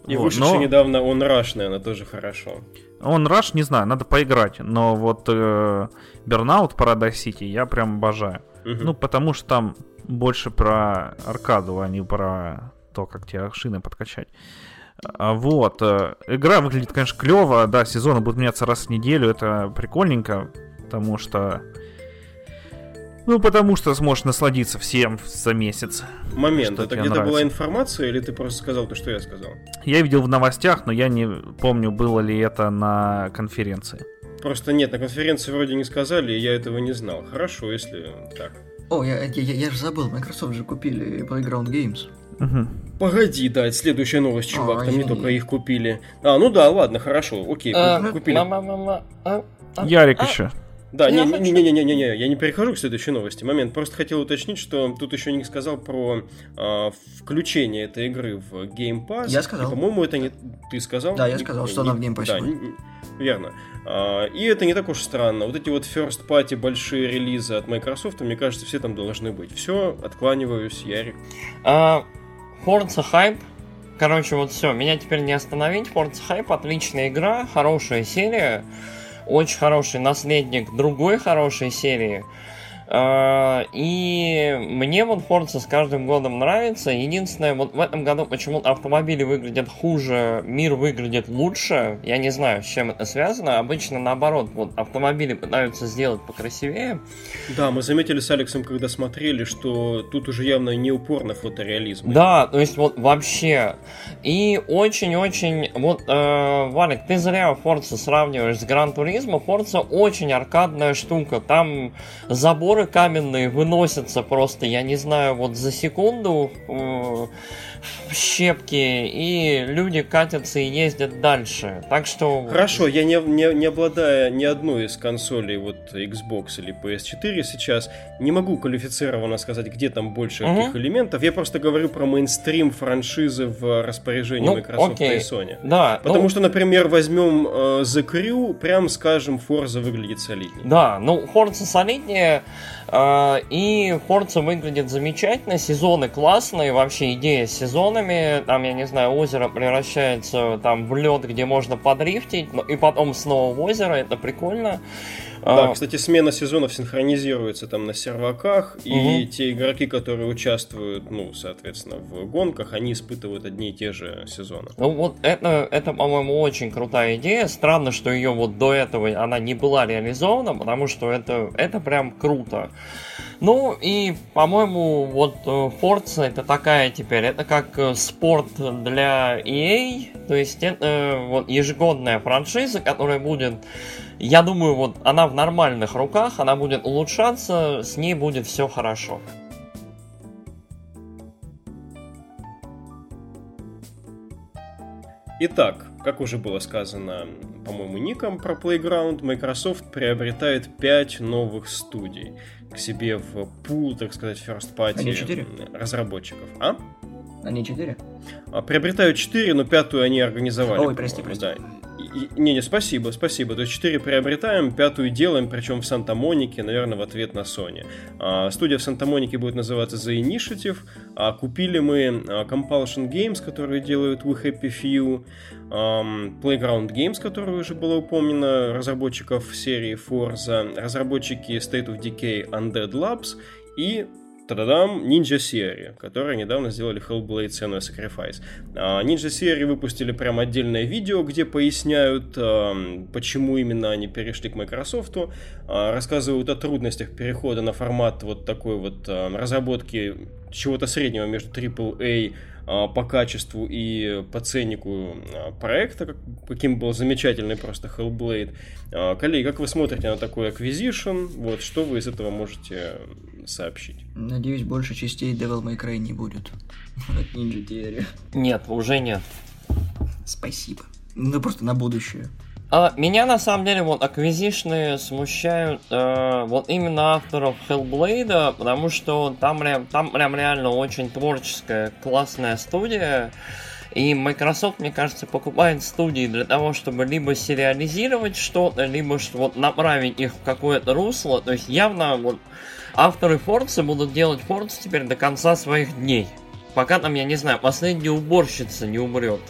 И Вот, вышедший но недавно он Rush, наверное, тоже хорошо. Он Rush, не знаю, надо поиграть, но вот э, Burnout Paradise City я прям обожаю. Мгм. Ну, потому что там больше про аркаду, а не про то, как тебе шины подкачать. А, Вот. э, Игра выглядит, конечно, клево. Да, сезоны будут меняться раз в неделю. Это прикольненько, потому что... Ну, потому что сможешь насладиться всем за месяц. Момент, это где-то была нравится? информация, или ты просто сказал то, что я сказал? Я видел в новостях, но я не помню, было ли это на конференции. Просто нет, на конференции вроде не сказали, и я этого не знал. Хорошо, если так. О, я, я, я, я же забыл, Microsoft же купили Playground Games. Мгм. Погоди, да, это следующая новость, чувак, А, там не только их купили. А, ну да, ладно, хорошо, окей, А, ку- купили. мама, мама, а, а, Ярик а, еще. Да, не-не-не-не-не, я не перехожу к следующей новости. Момент, просто хотел уточнить, что тут еще не сказал про а, включение этой игры в Game Pass. Я сказал. И, по-моему, это не... Ты сказал? Да, я Не- сказал, не- что она в Game Pass Да, не- не- верно. А, и это не так уж странно. Вот эти вот first party большие релизы от Microsoft, мне кажется, все там должны быть. Все, откланиваюсь, Ярик. А, Forza Hype. Короче, вот все, меня теперь не остановить. Forza Hype отличная игра, хорошая серия, очень хороший наследник другой хорошей серии. А, И мне вот Forza с каждым годом нравится. Единственное, вот в этом году почему-то автомобили выглядят хуже, мир выглядит лучше. Я не знаю, с чем это связано. Обычно наоборот, вот автомобили пытаются сделать покрасивее. Да, мы заметили с Алексом, когда смотрели, что тут уже явно не упор на фотореализм. Да, то есть вот вообще. И очень-очень... Вот, э, Валик, ты зря Forza сравниваешь с Гран Туризмо. Forza очень аркадная штука. Там заборы каменные выносятся просто, я не знаю, вот за секунду э, щепки, и люди катятся и ездят дальше. Так что... Хорошо, я не, не, не обладая ни одной из консолей, вот Xbox или PS4 сейчас, не могу квалифицированно сказать, где там больше Мгм. каких элементов. Я просто говорю про мейнстрим франшизы в распоряжении Ну, Microsoft окей. и Sony. Да, Потому ну, что, например, возьмем э, The Crew, прям скажем, Forza выглядит солиднее. Да, ну Forza солиднее, э, и Forza выглядит замечательно, сезоны классные, вообще идея с сезонами, там, я не знаю, озеро превращается там в лед, где можно подрифтить, и потом снова в озеро, это прикольно. Да, а... кстати, смена сезонов синхронизируется там на серваках, угу. и те игроки, которые участвуют, ну, соответственно, в гонках, они испытывают одни и те же сезоны. Ну, вот это, это по-моему, очень крутая идея. Странно, что ее вот до этого она не была реализована, потому что это, это прям круто. Ну и, по-моему, вот э, Forza это такая теперь, это как э, спорт для EA, то есть это э, вот ежегодная франшиза, которая будет, я думаю, вот она в нормальных руках, она будет улучшаться, с ней будет все хорошо. Итак, как уже было сказано, по-моему, ником про Playground, Microsoft приобретает 5 новых студий к себе в пул, так сказать, first party Они 4? разработчиков. А? Они 4? А, приобретают 4, но пятую они организовали. Ой, прости, прости. Да. Не-не, спасибо, спасибо. То есть 4 приобретаем, пятую делаем, причем в Санта-Монике, наверное, в ответ на Sony. А, студия в Санта-Монике будет называться The Initiative. А, купили мы а, Compulsion Games, которые делают We Happy Few. Playground Games, которая уже была упомнена, разработчиков серии Forza, разработчики State of Decay Undead Labs и Та-дам, Ninja серия, которые недавно сделали Hellblade Senua Sacrifice. Ninja серии выпустили прям отдельное видео, где поясняют, почему именно они перешли к Microsoft, а, рассказывают о трудностях перехода на формат вот такой вот разработки чего-то среднего между AAA а, по качеству и по ценнику а, проекта, каким был замечательный просто Hellblade. А, коллеги, как вы смотрите на такой acquisition? Вот, что вы из этого можете сообщить? Надеюсь, больше частей Devil May Cry не будет от Ninja Theory. Нет, уже нет. Спасибо. Ну, просто на будущее. А, меня на самом деле вот аквизишны смущают э, вот именно авторов Hellblade, потому что там, там прям реально очень творческая, классная студия. И Microsoft, мне кажется, покупает студии для того, чтобы либо сериализировать что-то, либо вот направить их в какое-то русло. То есть явно вот авторы Forza будут делать Forza теперь до конца своих дней. Пока там, я не знаю, последняя уборщица не умрет.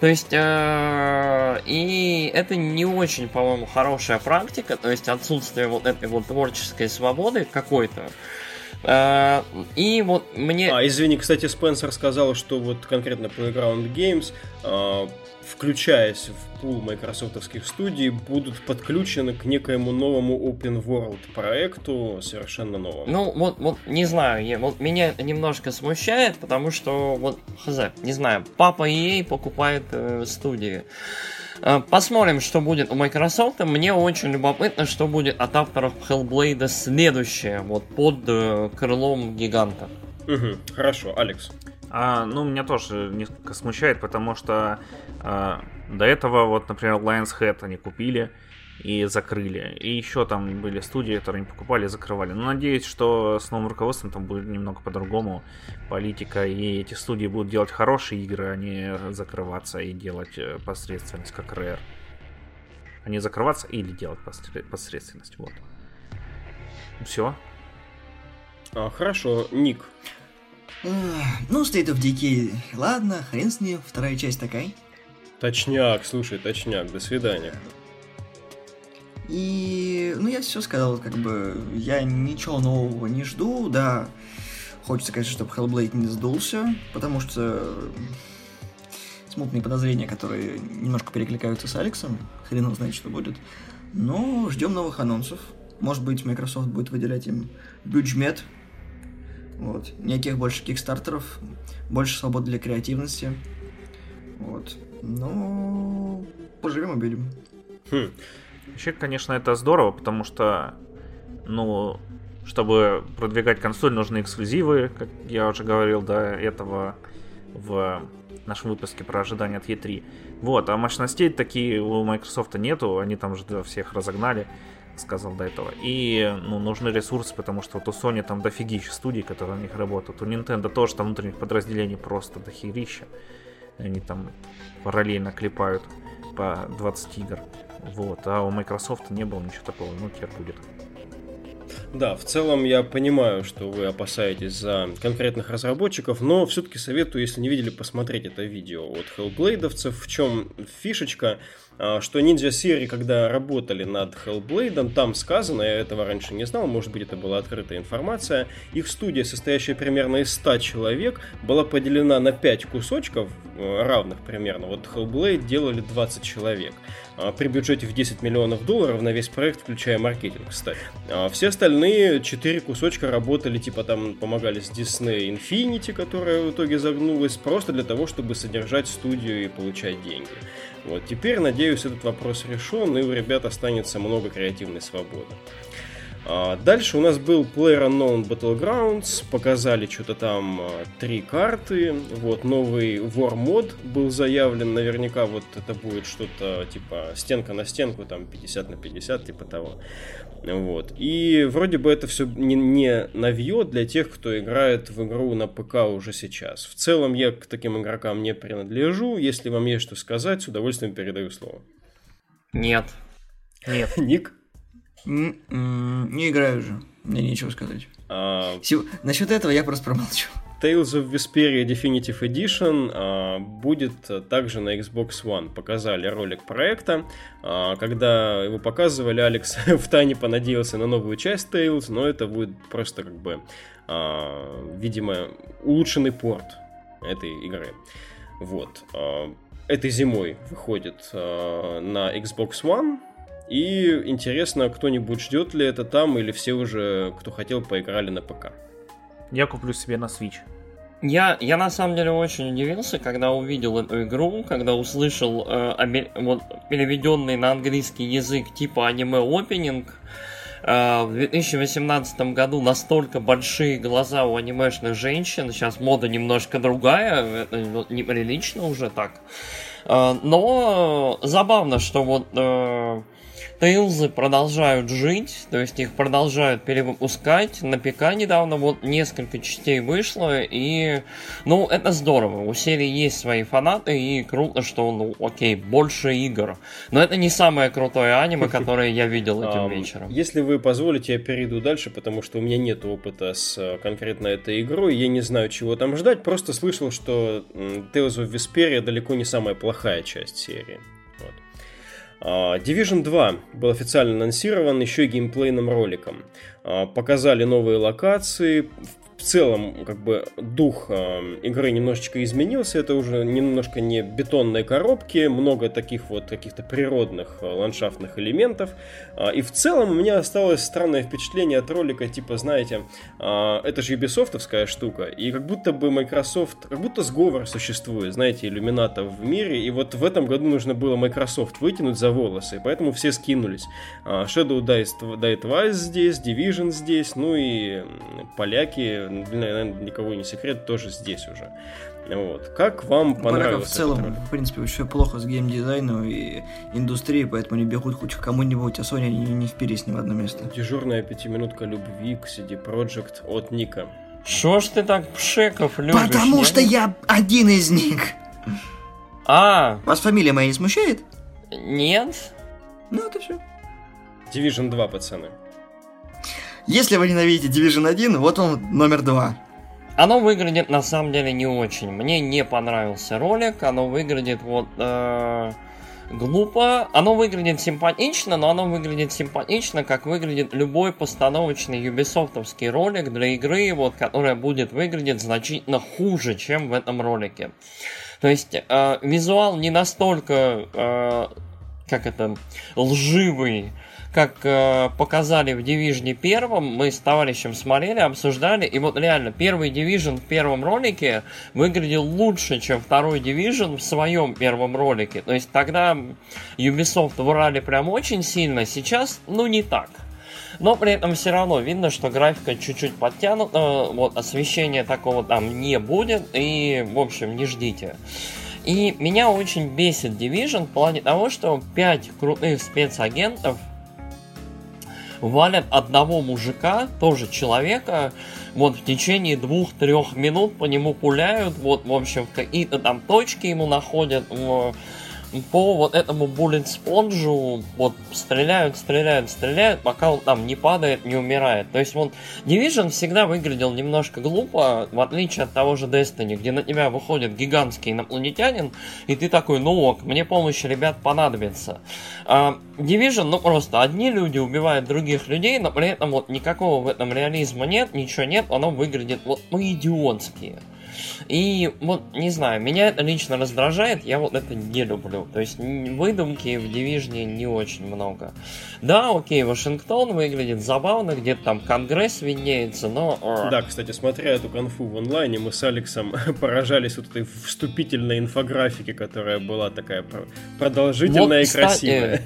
То есть, э, и это не очень, по-моему, хорошая практика, то есть отсутствие вот этой вот творческой свободы какой-то. Э, и вот мне... А, извини, кстати, Спенсер сказал, что вот конкретно Playground Games э, включаясь в пул майкрософтовских студий, будут подключены к некоему новому open world проекту, совершенно новому. Ну, вот, вот не знаю, я, вот меня немножко смущает, потому что, вот, хз, не знаю, папа EA покупает э, студии. Э, посмотрим, что будет у Microsoft. Мне очень любопытно, что будет от авторов Hellblade следующее, вот под э, крылом гиганта. Угу, хорошо, Алекс. А, ну, меня тоже несколько смущает, потому что а, до этого, вот, например, Lions Head они купили и закрыли. И еще там были студии, которые они покупали и закрывали. Но надеюсь, что с новым руководством там будет немного по-другому политика, и эти студии будут делать хорошие игры, а не закрываться и делать э, посредственность, как Rare. А не закрываться или делать посредственность. Вот. Все. А, хорошо, Ник. Ну, State of Decay, ладно, хрен с ним, вторая часть такая. Точняк, слушай, точняк, до свидания. И, ну, я все сказал, как бы, я ничего нового не жду, да, хочется, конечно, чтобы Hellblade не сдулся, потому что смутные подозрения, которые немножко перекликаются с Алексом, хрен знает, что будет. Но ждем новых анонсов. Может быть, Microsoft будет выделять им бюджет вот. Никаких больше кикстартеров, больше свободы для креативности. Вот. Ну, поживем и видим. Хм. Вообще, конечно, это здорово, потому что, ну, чтобы продвигать консоль, нужны эксклюзивы, как я уже говорил до этого в нашем выпуске про ожидания от E3. Вот, а мощностей такие у Microsoft нету, они там же всех разогнали сказал до этого. И ну, нужны ресурсы, потому что вот у Sony там дофигища студий, которые на них работают. У Nintendo тоже там внутренних подразделений просто дохерища. Они там параллельно клепают по 20 игр. Вот. А у Microsoft не было ничего такого. Ну, теперь будет. Да, в целом я понимаю, что вы опасаетесь за конкретных разработчиков, но все-таки советую, если не видели, посмотреть это видео от Hellblade'овцев. В чем фишечка? А, что Ninja Theory, когда работали над Hellblade, там сказано, я этого раньше не знал, может быть это была открытая информация, их студия, состоящая примерно из 100 человек, была поделена на 5 кусочков, э, равных примерно. Вот Hellblade делали 20 человек. А, при бюджете в 10 миллионов долларов на весь проект, включая маркетинг, кстати. А все остальные 4 кусочка работали, типа там помогали с Disney Infinity, которая в итоге загнулась, просто для того, чтобы содержать студию и получать деньги. Вот теперь, надеюсь, этот вопрос решен, и у ребят останется много креативной свободы. А дальше у нас был PlayerUnknown Battlegrounds, показали что-то там а, три карты, вот новый War мод был заявлен, наверняка вот это будет что-то типа стенка на стенку, там 50 на 50, типа того. Вот. И вроде бы это все не, не новье для тех, кто играет в игру на ПК уже сейчас. В целом я к таким игрокам не принадлежу. Если вам есть что сказать, с удовольствием передаю слово. Нет. Нет. Ник? Не играю уже. Мне нечего сказать. А... Насчет этого я просто промолчу. Tales of Vesperia Definitive Edition а, будет также на Xbox One. Показали ролик проекта. А, когда его показывали, Алекс в тайне понадеялся на новую часть Tales, но это будет просто как бы, а, видимо, улучшенный порт этой игры. Вот. А, этой зимой выходит а, на Xbox One. И интересно, кто-нибудь ждет ли это там, или все уже, кто хотел, поиграли на ПК. Я куплю себе на Switch. Я, я на самом деле очень удивился, когда увидел эту игру, когда услышал э, оби, вот, переведенный на английский язык типа аниме-опенинг. Э, в 2018 году настолько большие глаза у анимешных женщин, сейчас мода немножко другая, это неприлично уже так. Э, но забавно, что вот... Э, Тейлзы продолжают жить, то есть их продолжают перевыпускать. На ПК недавно вот несколько частей вышло, и, ну, это здорово. У серии есть свои фанаты, и круто, что, ну, окей, больше игр. Но это не самое крутое аниме, которое я видел этим вечером. Если вы позволите, я перейду дальше, потому что у меня нет опыта с э, конкретно этой игрой, я не знаю, чего там ждать, просто слышал, что Tales of Vesperia далеко не самая плохая часть серии. А, Division 2 был официально анонсирован еще и геймплейным роликом. А, показали новые локации, целом, как бы, дух э, игры немножечко изменился. Это уже немножко не бетонные коробки, много таких вот каких-то природных э, ландшафтных элементов. Э, и в целом у меня осталось странное впечатление от ролика, типа, знаете, э, это же юбисофтовская штука, и как будто бы Microsoft, как будто сговор существует, знаете, иллюминатов в мире, и вот в этом году нужно было Microsoft вытянуть за волосы, поэтому все скинулись. Э, Shadow Die Twice здесь, Division здесь, ну и поляки наверное, никого не секрет, тоже здесь уже. Вот. Как вам понравилось? в целом, в принципе, очень плохо с геймдизайном и индустрией, поэтому они бегут хоть к кому-нибудь, а Sony не, не впились ни в одно место. Дежурная пятиминутка любви к CD Projekt от Ника. Что ж ты так пшеков любишь? Потому нет? что я один из них. А. Вас фамилия моя не смущает? Нет. Ну, это все. Division 2, пацаны. Если вы ненавидите Division 1, вот он номер два. Оно выглядит на самом деле не очень. Мне не понравился ролик. Оно выглядит вот э, глупо. Оно выглядит симпатично, но оно выглядит симпатично, как выглядит любой постановочный юбисофтовский ролик для игры, вот, которая будет выглядеть значительно хуже, чем в этом ролике. То есть э, визуал не настолько, э, как это, лживый, как э, показали в Division первом, мы с товарищем смотрели, обсуждали, и вот реально, первый Division в первом ролике выглядел лучше, чем второй Division в своем первом ролике. То есть тогда Ubisoft врали прям очень сильно, сейчас, ну, не так. Но при этом все равно видно, что графика чуть-чуть подтянута, вот, освещения такого там не будет, и, в общем, не ждите. И меня очень бесит Division в плане того, что 5 крутых спецагентов валят одного мужика, тоже человека, вот в течение двух-трех минут по нему пуляют, вот, в общем, какие-то там точки ему находят, по вот этому Bullet Sponge вот стреляют, стреляют, стреляют, пока он там не падает, не умирает. То есть вот Division всегда выглядел немножко глупо, в отличие от того же Destiny, где на тебя выходит гигантский инопланетянин, и ты такой, ну ок, мне помощь ребят понадобится. А Division, ну просто одни люди убивают других людей, но при этом вот никакого в этом реализма нет, ничего нет, оно выглядит вот ну. И вот, не знаю, меня это лично раздражает, я вот это не люблю. То есть выдумки в Дивижне не очень много. Да, окей, Вашингтон выглядит забавно, где-то там Конгресс виднеется, но... А. Да, кстати, смотря эту конфу в онлайне, мы с Алексом поражались вот этой вступительной инфографике, которая была такая продолжительная вот, и красивая.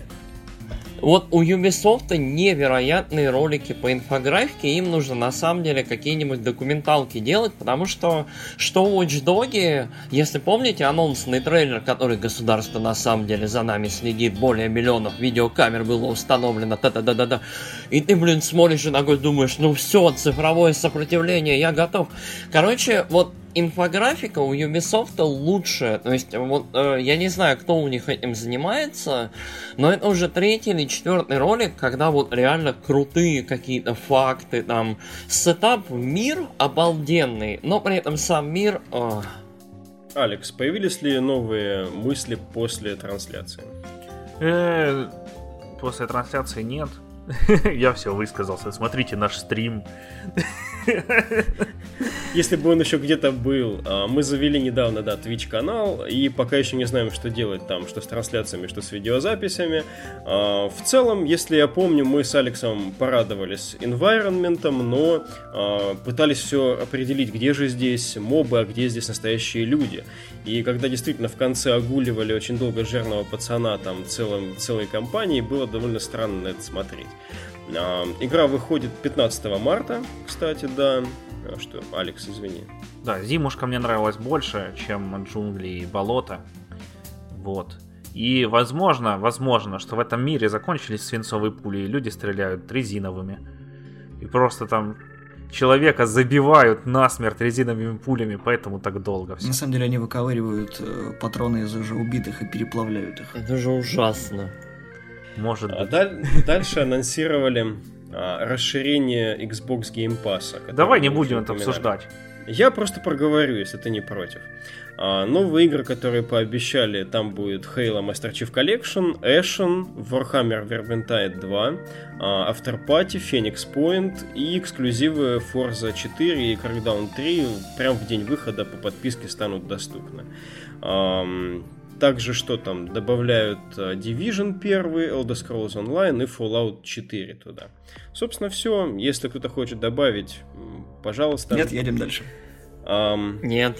Вот у Ubisoft невероятные ролики по инфографике, им нужно на самом деле какие-нибудь документалки делать, потому что что Watch Dogs, если помните анонсный трейлер, который государство на самом деле за нами следит, более миллионов видеокамер было установлено, та-та-да-да-да, и ты, блин, смотришь и ногой думаешь, ну все, цифровое сопротивление, я готов. Короче, вот инфографика у Ubisoft лучше. То есть, вот э, я не знаю, кто у них этим занимается, но это уже третий или четвертый ролик, когда вот реально крутые какие-то факты, там, сетап мир обалденный, но при этом сам мир... Э... Алекс, появились ли новые мысли после трансляции? Э, после трансляции нет. Я все высказался. Смотрите наш стрим. Если бы он еще где-то был. А, мы завели недавно, да, Twitch канал, и пока еще не знаем, что делать там, что с трансляциями, что с видеозаписями. А, в целом, если я помню, мы с Алексом порадовались environment, но а, пытались все определить, где же здесь мобы, а где здесь настоящие люди. И когда действительно в конце огуливали очень долго жирного пацана там целым, целой компанией, было довольно странно на это смотреть. Игра выходит 15 марта, кстати, да. А что, Алекс, извини. Да, зимушка мне нравилась больше, чем джунгли и болото. Вот. И возможно, возможно, что в этом мире закончились свинцовые пули, и люди стреляют резиновыми. И просто там человека забивают насмерть резиновыми пулями, поэтому так долго все. На самом деле они выковыривают э, патроны из уже убитых и переплавляют их. Это же ужасно. Может а быть. А дальше анонсировали а, расширение Xbox Game Pass. Давай не будем это обсуждать. Я просто проговорю, если ты не против. А, новые игры, которые пообещали, там будет Halo Master Chief Collection, Ashen, Warhammer Vermintide 2, а, After Party, Phoenix Point и эксклюзивы Forza 4 и Crackdown 3 прямо в день выхода по подписке станут доступны. Также что там? Добавляют э, Division 1, Elder Scrolls Online и Fallout 4 туда. Собственно, все. Если кто-то хочет добавить, пожалуйста. Нет, едем дальше. Um, Нет.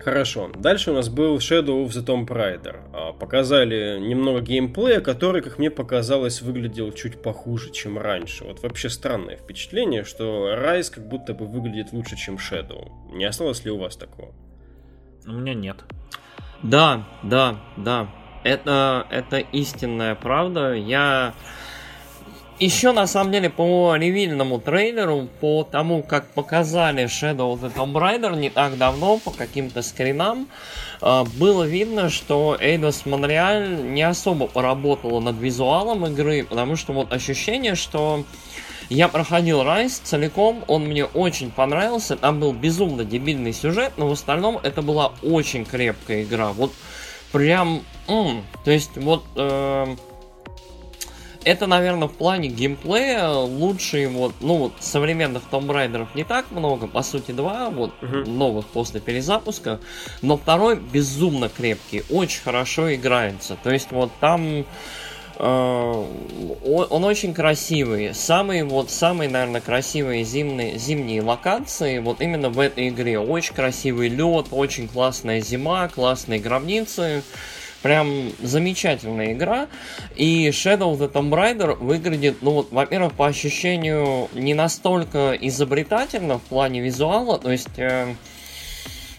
Хорошо. Дальше у нас был Shadow of the Tomb Raider. А, показали немного геймплея, который, как мне показалось, выглядел чуть похуже, чем раньше. Вот вообще странное впечатление, что Rise как будто бы выглядит лучше, чем Shadow. Не осталось ли у вас такого? У меня нет. Да, да, да. Это, это истинная правда. Я еще на самом деле по ревильному трейлеру, по тому, как показали Shadow of the Tomb Raider не так давно, по каким-то скринам, а, было видно, что Эйдос Монреаль не особо поработала над визуалом игры, потому что вот ощущение, что я проходил Райс целиком, он мне очень понравился, там был безумно дебильный сюжет, но в остальном это была очень крепкая игра. Вот прям, м-м, то есть вот э, это, наверное, в плане геймплея лучший вот, ну вот современных Tomb Raider не так много, по сути два вот uh-huh. новых после перезапуска, но второй безумно крепкий, очень хорошо играется. То есть вот там Э, он очень красивый. Самые, вот, самые, наверное, красивые зимние, зимние локации вот именно в этой игре. Очень красивый лед, очень классная зима, классные гробницы. Прям замечательная игра. И Shadow of the Tomb Raider выглядит, ну вот, во-первых, по ощущению не настолько изобретательно в плане визуала. То есть... Э,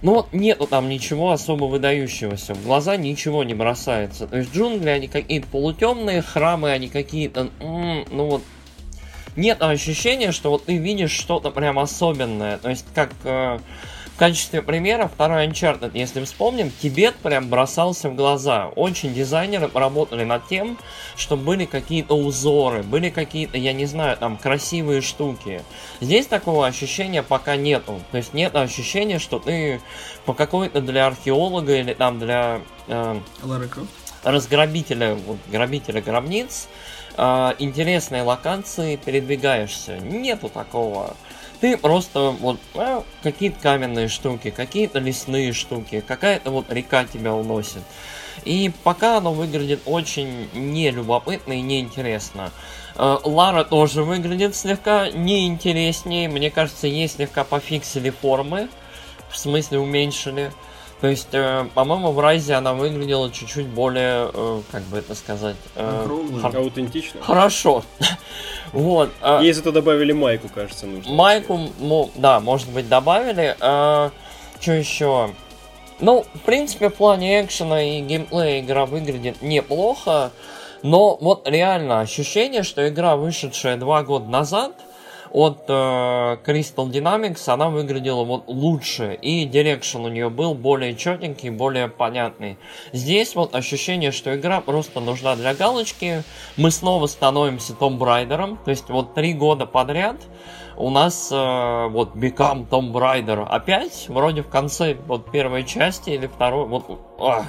ну вот нету там ничего особо выдающегося. В глаза ничего не бросается. То есть джунгли, они какие-то полутемные, храмы, они какие-то... ну вот... Нет ощущения, что вот ты видишь что-то прям особенное. То есть как... Э, качестве примера, второй Uncharted, если вспомним, Тибет прям бросался в глаза. Очень дизайнеры работали над тем, что были какие-то узоры, были какие-то, я не знаю, там красивые штуки. Здесь такого ощущения пока нету. То есть нет ощущения, что ты по какой-то для археолога или там для э, разграбителя, вот, грабителя гробниц, э, интересные локации передвигаешься. Нету такого. Ты просто вот какие-то каменные штуки, какие-то лесные штуки, какая-то вот река тебя уносит. И пока оно выглядит очень нелюбопытно и неинтересно. Э, Лара тоже выглядит слегка неинтереснее. Мне кажется, ей слегка пофиксили формы. В смысле уменьшили. То есть, э, по-моему, в Райзе она выглядела чуть-чуть более, э, как бы это сказать... Э, хор... Аутентично. Хорошо. вот. Э, Ей зато добавили майку, кажется, нужно. Майку, ну, да, может быть, добавили. Э, что еще? Ну, в принципе, в плане экшена и геймплея игра выглядит неплохо. Но вот реально ощущение, что игра, вышедшая два года назад, от э, Crystal Dynamics она выглядела вот лучше, и direction у нее был более четенький, более понятный. Здесь вот ощущение, что игра просто нужна для галочки. Мы снова становимся Том Брайдером, то есть вот три года подряд у нас э, вот Become Tomb Raider опять, вроде в конце вот первой части или второй, вот... Ах,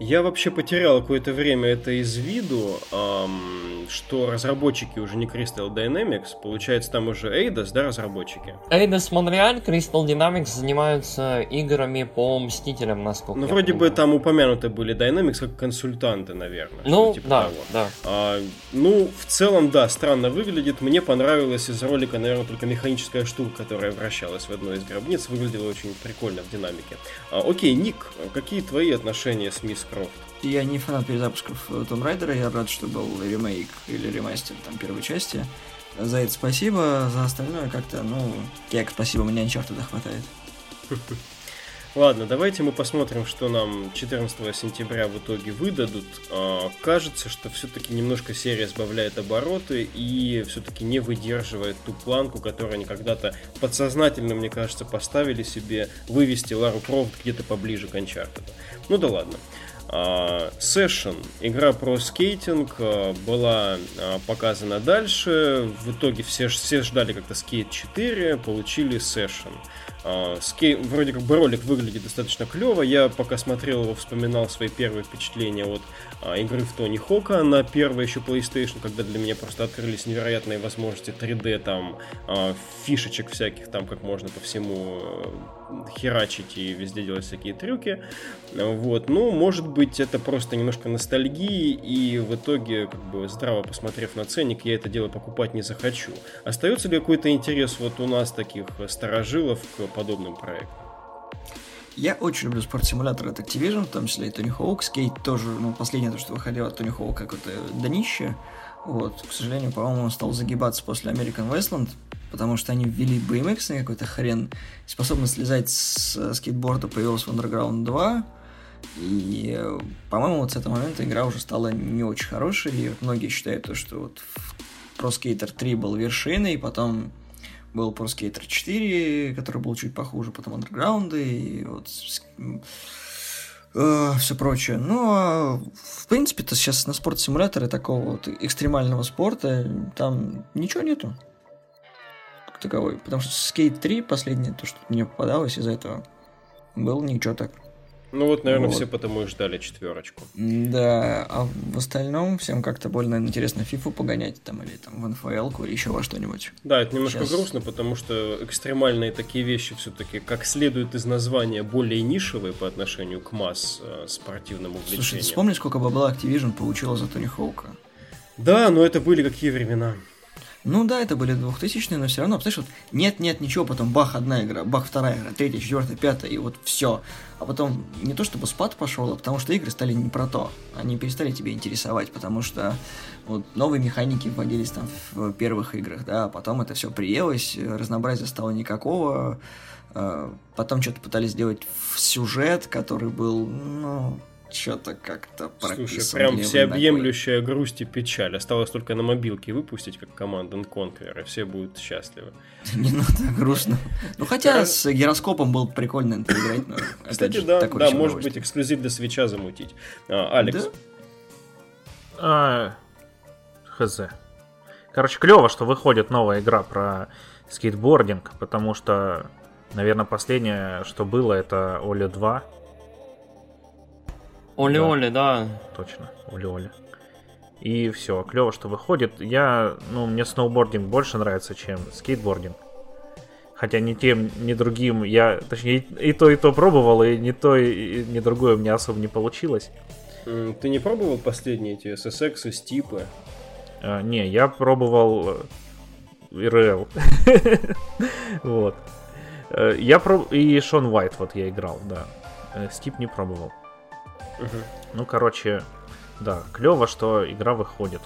я вообще потерял какое-то время это из виду, эм, что разработчики уже не Crystal Dynamics, получается там уже Eidos, да, разработчики? Eidos Montreal, Crystal Dynamics занимаются играми по Мстителям, насколько Ну, вроде помню. бы там упомянуты были Dynamics как консультанты, наверное. Ну, типа да, того. да. А, ну, в целом, да, странно выглядит. Мне понравилась из ролика, наверное, только механическая штука, которая вращалась в одной из гробниц. Выглядела очень прикольно в динамике. А, окей, Ник, какие твои отношения с Мисс Крофт. Я не фанат перезапусков Том Райдера, я рад, что был ремейк или ремастер там первой части. За это спасибо, за остальное как-то, ну, как спасибо, мне Uncharted хватает. Ладно, давайте мы посмотрим, что нам 14 сентября в итоге выдадут. А, кажется, что все-таки немножко серия сбавляет обороты и все-таки не выдерживает ту планку, которую они когда-то подсознательно, мне кажется, поставили себе вывести Лару Крофт где-то поближе к Uncharted. Ну да ладно. А, Session, игра про скейтинг, а, была а, показана дальше. В итоге все, все ждали как-то Skate 4, получили Session. Скей... Вроде как бы ролик выглядит достаточно клево. Я пока смотрел его, вспоминал свои первые впечатления от а, игры в Тони Хока на первой еще PlayStation, когда для меня просто открылись невероятные возможности 3D, там, а, фишечек всяких, там, как можно по всему э, херачить и везде делать всякие трюки. Вот. Ну, может быть, это просто немножко ностальгии, и в итоге, как бы, здраво посмотрев на ценник, я это дело покупать не захочу. Остается ли какой-то интерес вот у нас, таких старожилов, к подобным проектам? Я очень люблю спорт-симулятор от Activision, в том числе и Тони Хоук. Скейт тоже, ну, последнее то, что выходило от Тони Хоук, какое-то днище. Вот, к сожалению, по-моему, он стал загибаться после American Westland, потому что они ввели BMX на какой-то хрен. Способность слезать с скейтборда появилась в Underground 2. И, по-моему, вот с этого момента игра уже стала не очень хорошей. И многие считают то, что вот Pro Skater 3 был вершиной, и потом был Pro Skater 4, который был чуть похуже, потом Underground и вот э, все прочее. Но, ну, а, в принципе-то сейчас на спорт-симуляторы такого вот экстремального спорта там ничего нету как таковой. Потому что Skate 3, последнее, то, что мне попадалось из этого, был ничего так. Ну вот, наверное, вот. все потому и ждали четверочку. Да, а в остальном всем как-то больно интересно фифу погонять там или там в НФЛ или еще во что-нибудь. Да, это немножко Сейчас... грустно, потому что экстремальные такие вещи все-таки, как следует из названия, более нишевые по отношению к масс э, спортивным увлечениям. Слушай, вспомни, сколько бабла Activision получила за Тони Хоука. Да, но это были какие времена. Ну да, это были 2000-е, но все равно, знаешь, вот нет-нет, ничего, потом бах, одна игра, бах, вторая игра, третья, четвертая, пятая, и вот все. А потом не то чтобы спад пошел, а потому что игры стали не про то. Они перестали тебя интересовать, потому что вот новые механики вводились там в первых играх, да, а потом это все приелось, разнообразия стало никакого, а, потом что-то пытались сделать в сюжет, который был, ну, что-то как-то Слушай, прям всеобъемлющая такой. грусть и печаль. Осталось только на мобилке выпустить, как команда Conquer, и все будут счастливы. Не надо, грустно. Ну, хотя с гироскопом был прикольно играть, но... Кстати, да, да, может быть, эксклюзив для свеча замутить. А, Алекс. А, хз. Короче, клево, что выходит новая игра про скейтбординг, потому что, наверное, последнее, что было, это Оля 2. Оли-Оли, да. Точно, Оли-Оли. И все, клево, что выходит. Я, ну, мне сноубординг больше нравится, чем скейтбординг. Хотя ни тем, ни другим я, точнее, и то, и то пробовал, и ни то, и ни другое у меня особо не получилось. Ты не пробовал последние эти SSX и Стипы? А, не, я пробовал ИРЛ. вот. Э, я проб... И Шон Уайт вот я играл, да. Э, Стип не пробовал. Ну, короче, да, клево, что игра выходит.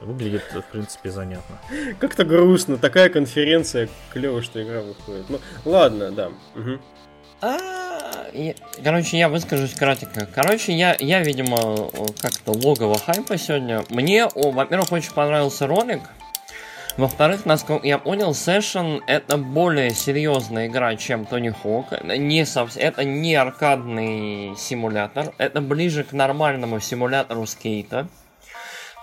Выглядит, в принципе, занятно. Как-то грустно. Такая конференция. Клево, что игра выходит. Ну, ладно, да. Угу. Короче, я выскажусь кратко. Короче, я, я видимо, как-то логово хайпа сегодня. Мне, во-первых, очень понравился ролик. Во-вторых, насколько я понял, Session это более серьезная игра, чем Тони Хок. Это не, совсем, это не аркадный симулятор. Это ближе к нормальному симулятору скейта.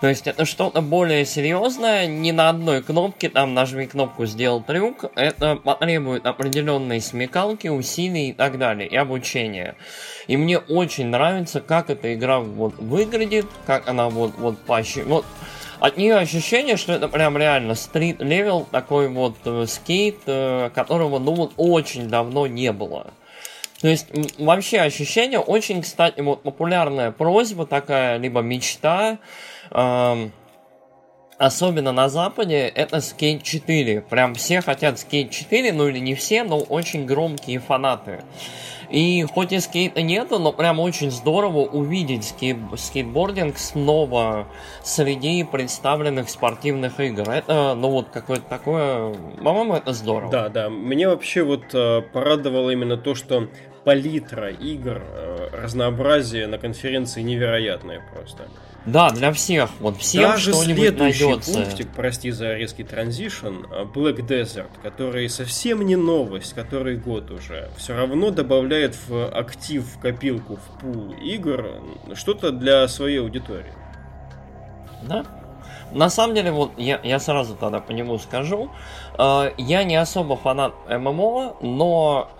То есть это что-то более серьезное, не на одной кнопке, там нажми кнопку, сделал трюк. Это потребует определенной смекалки, усилий и так далее, и обучения. И мне очень нравится, как эта игра вот выглядит, как она вот, вот по вот от нее ощущение, что это прям реально street level, такой вот э, скейт, э, которого, ну вот, очень давно не было. То есть, вообще ощущение очень, кстати, вот популярная просьба такая, либо мечта, э, особенно на Западе, это Skate 4. Прям все хотят Skate 4, ну или не все, но очень громкие фанаты. И хоть и скейта нету, но прям очень здорово увидеть скейт скейтбординг снова среди представленных спортивных игр. Это, ну вот, какое-то такое... По-моему, это здорово. Да, да. Мне вообще вот э, порадовало именно то, что палитра игр, э, разнообразие на конференции невероятное просто. Да, для всех. Вот всем Даже что-нибудь найдется. пунктик, прости за резкий транзишн, а, Black Desert, который совсем не новость, который год уже, все равно добавляет в актив, в копилку, в пул игр что-то для своей аудитории. Да. На самом деле, вот я, я сразу тогда по нему скажу, э, я не особо фанат ММО, но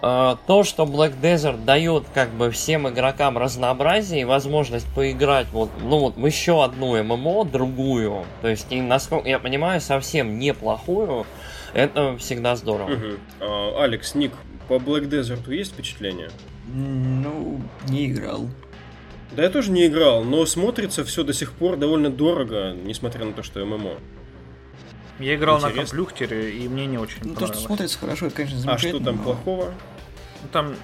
то, что Black Desert дает как бы всем игрокам разнообразие и возможность поиграть вот, ну вот в еще одну ММО, другую, то есть, и, насколько я понимаю, совсем неплохую, это всегда здорово. Угу. А, Алекс, Ник, по Black Desert есть впечатление? Ну, не играл. Да я тоже не играл, но смотрится все до сих пор довольно дорого, несмотря на то, что ММО. Я играл Интересно. на комплюхтере, и мне не очень ну, понравилось. То, что смотрится хорошо, это, конечно, замечательно. А что там но... плохого? Ну, там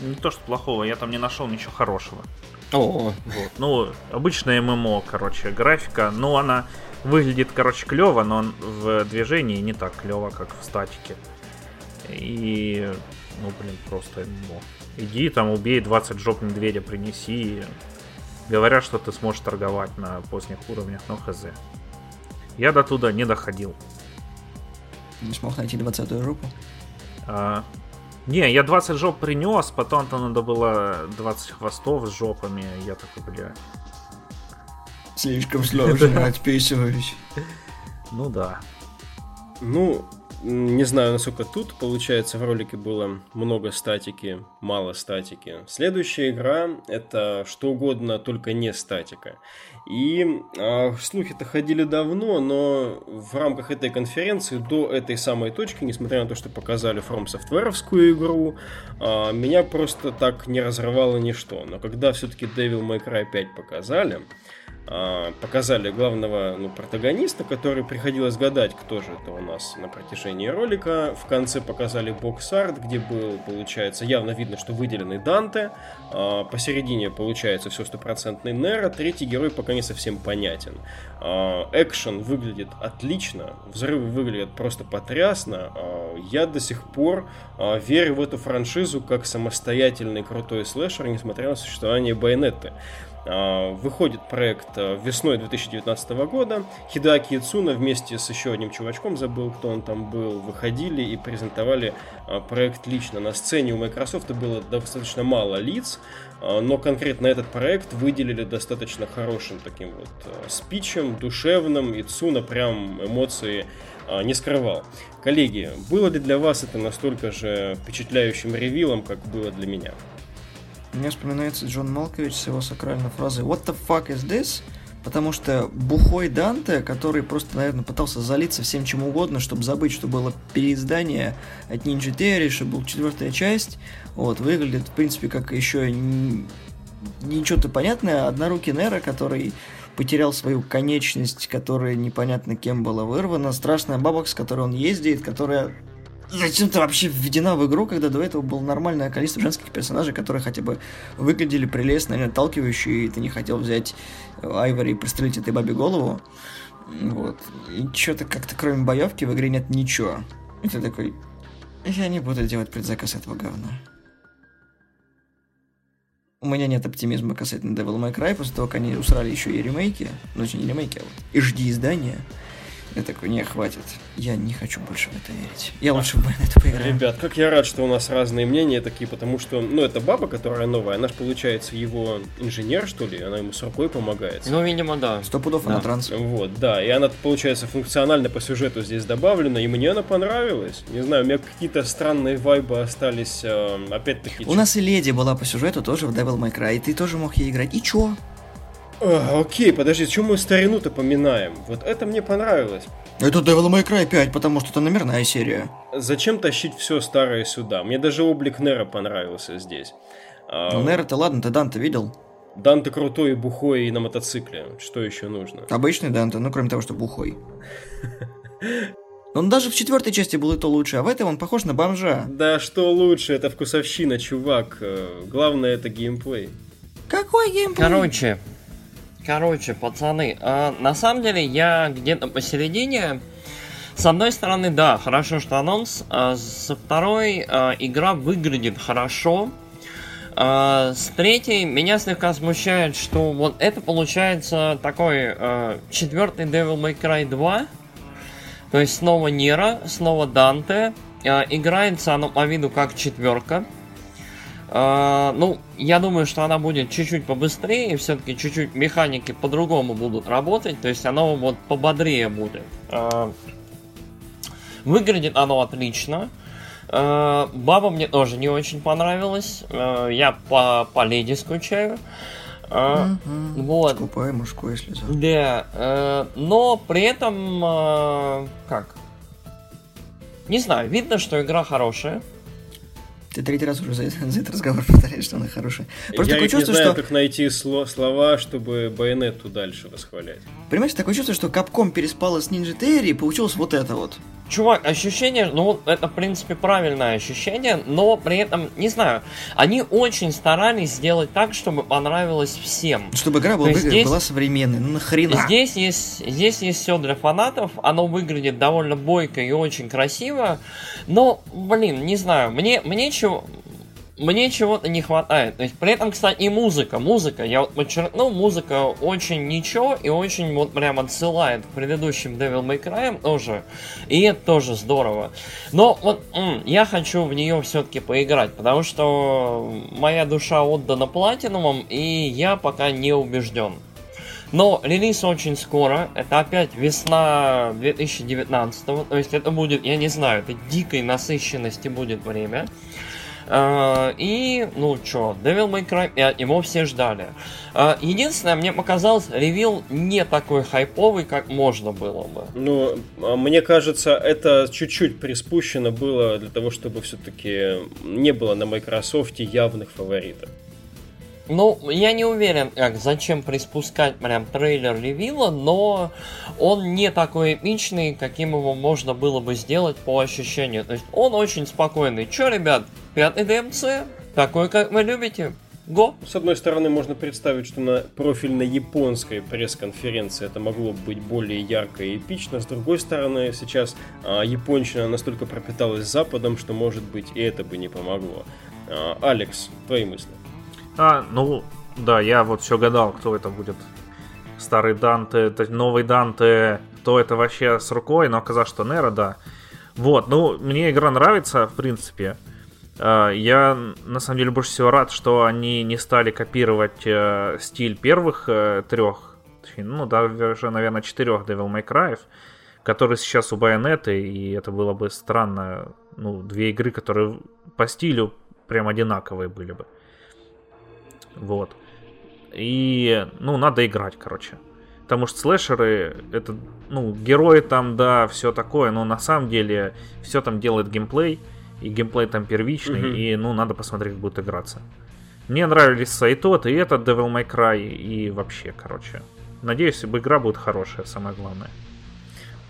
не то, что плохого, я там не нашел ничего хорошего. О, вот. Ну, обычная ММО, короче, графика, ну, она выглядит, короче, клево, но в движении не так клево, как в статике. И, ну, блин, просто ММО. Иди там, убей 20 жоп медведя, принеси. Говорят, что ты сможешь торговать на поздних уровнях, но хз. Я до туда не доходил. Не смог найти 20 жопу? А, не, я 20 жоп принес, потом-то надо было 20 хвостов с жопами. Я такой, бля. Слишком сложно, отписываюсь. Ну да. Ну, не знаю, насколько тут, получается, в ролике было много статики, мало статики. Следующая игра — это что угодно, только не статика. И э, слухи-то ходили давно, но в рамках этой конференции до этой самой точки, несмотря на то, что показали From Software'овскую игру, э, меня просто так не разрывало ничто. Но когда все-таки Devil May Cry 5 показали, показали главного ну, протагониста, который приходилось гадать, кто же это у нас на протяжении ролика. В конце показали бокс-арт, где был, получается, явно видно, что выделенный Данте. А, посередине, получается, все стопроцентный Нера. Третий герой пока не совсем понятен. А, экшен выглядит отлично, взрывы выглядят просто потрясно. Я до сих пор верю в эту франшизу как самостоятельный крутой слэшер, несмотря на существование Байонетты. А, выходит проект а, весной 2019 года. Хидаки Ицуна вместе с еще одним чувачком, забыл, кто он там был, выходили и презентовали а, проект лично. На сцене у Microsoft было достаточно мало лиц, но конкретно этот проект выделили достаточно хорошим таким вот спичем, душевным. Ицуна прям эмоции не скрывал. Коллеги, было ли для вас это настолько же впечатляющим ревилом, как было для меня? Мне вспоминается Джон Малкович с его сакральной фразой «What the fuck is this?» Потому что бухой Данте, который просто, наверное, пытался залиться всем чем угодно, чтобы забыть, что было переиздание от Ninja Theory, что была четвертая часть, вот, выглядит, в принципе, как еще ничего-то понятное. Однорукий Нера, который потерял свою конечность, которая непонятно кем была вырвана, страшная бабок, с которой он ездит, которая зачем-то вообще введена в игру, когда до этого было нормальное количество женских персонажей, которые хотя бы выглядели прелестно и отталкивающие, и ты не хотел взять Айвори и пристрелить этой бабе голову. Вот. И что-то как-то кроме боевки в игре нет ничего. И ты такой, я не буду делать предзаказ этого говна. У меня нет оптимизма касательно Devil May Cry, после того, как они усрали еще и ремейки, ну, не ремейки, а вот HD издания. Я такой, не, хватит. Я не хочу больше в это верить. Я лучше в это поиграю. Ребят, как я рад, что у нас разные мнения такие, потому что, ну, это баба, которая новая, она же, получается, его инженер, что ли, она ему с рукой помогает. Ну, видимо, да. Сто пудов да. она транс. Вот, да, и она, получается, функционально по сюжету здесь добавлена, и мне она понравилась. Не знаю, у меня какие-то странные вайбы остались, э, опять-таки... У нас и Леди была по сюжету тоже в Devil May Cry, и ты тоже мог ей играть. И чё? Окей, подожди, чем мы старину-то поминаем? Вот это мне понравилось. Это Devil May Cry 5, потому что это номерная серия. Зачем тащить все старое сюда? Мне даже облик Нера понравился здесь. А, ну, Нера-то ладно, ты Данте видел? Данте крутой и бухой и на мотоцикле. Что еще нужно? Обычный Данте, ну кроме того, что бухой. Он даже в четвертой части был и то лучше, а в этой он похож на бомжа. Да что лучше, это вкусовщина, чувак. Э, главное это геймплей. Какой геймплей? Короче, Короче, пацаны, э, на самом деле я где-то посередине. С одной стороны, да, хорошо, что анонс. А со второй, э, игра выглядит хорошо. Э, с третьей, меня слегка смущает, что вот это получается такой э, четвертый Devil May Cry 2. То есть снова Нера, снова Данте. Э, играется оно по виду как четверка. Uh, ну, я думаю, что она будет чуть-чуть побыстрее, все-таки чуть-чуть механики по-другому будут работать, то есть оно вот пободрее будет. Uh, выглядит оно отлично. Uh, баба мне тоже не очень понравилась. Я по, по леди скучаю. Mm-hmm. Вот. Скупая мужское слеза. Да. Но при этом, как? Не знаю, видно, что игра хорошая. Ты третий раз уже за, за этот разговор повторяешь, что она хорошая. Просто Я такое чувство, не знаю, что... как найти сло- слова, чтобы байонету дальше восхвалять. Понимаете, такое чувство, что Капком переспала с Ninja Theory и получилось вот это вот. Чувак, ощущение, ну, это, в принципе, правильное ощущение, но при этом, не знаю, они очень старались сделать так, чтобы понравилось всем. Чтобы игра была, здесь, была современной, ну нахрена? Здесь есть, здесь есть все для фанатов, оно выглядит довольно бойко и очень красиво, но, блин, не знаю, мне, мне чего мне чего-то не хватает. То есть, при этом, кстати, и музыка. Музыка, я вот подчеркнул, музыка очень ничего и очень вот прям отсылает к предыдущим Devil May Cry тоже. И это тоже здорово. Но вот м, я хочу в нее все-таки поиграть, потому что моя душа отдана платинумам, и я пока не убежден. Но релиз очень скоро, это опять весна 2019, то есть это будет, я не знаю, это дикой насыщенности будет время. Uh, и, ну чё, Devil May Cry 5, его все ждали. Uh, единственное, мне показалось, ревил не такой хайповый, как можно было бы. Ну, а мне кажется, это чуть-чуть приспущено было для того, чтобы все-таки не было на Microsoft явных фаворитов. Ну, я не уверен, как зачем приспускать прям трейлер ревила, но он не такой эпичный, каким его можно было бы сделать по ощущению. То есть он очень спокойный. Че, ребят, пятый ДМЦ, такой, как вы любите. Го. С одной стороны, можно представить, что на профильной японской пресс-конференции это могло быть более ярко и эпично. С другой стороны, сейчас а, японщина настолько пропиталась Западом, что, может быть, и это бы не помогло. А, Алекс, твои мысли? А, ну, да, я вот все гадал, кто это будет. Старый Данте, новый Данте, кто это вообще с рукой, но оказалось, что Нера, да. Вот, ну, мне игра нравится, в принципе. А, я, на самом деле, больше всего рад, что они не стали копировать э, стиль первых э, трех, ну, даже, наверное, четырех Devil May Cry, которые сейчас у Bayonetta, и это было бы странно, ну, две игры, которые по стилю прям одинаковые были бы. Вот. И, ну, надо играть, короче. Потому что слэшеры, это, ну, герои там, да, все такое, но на самом деле все там делает геймплей, и геймплей там первичный, mm-hmm. и, ну, надо посмотреть, как будет играться. Мне нравились и тот, и этот Devil May Cry, и вообще, короче. Надеюсь, игра будет хорошая, самое главное.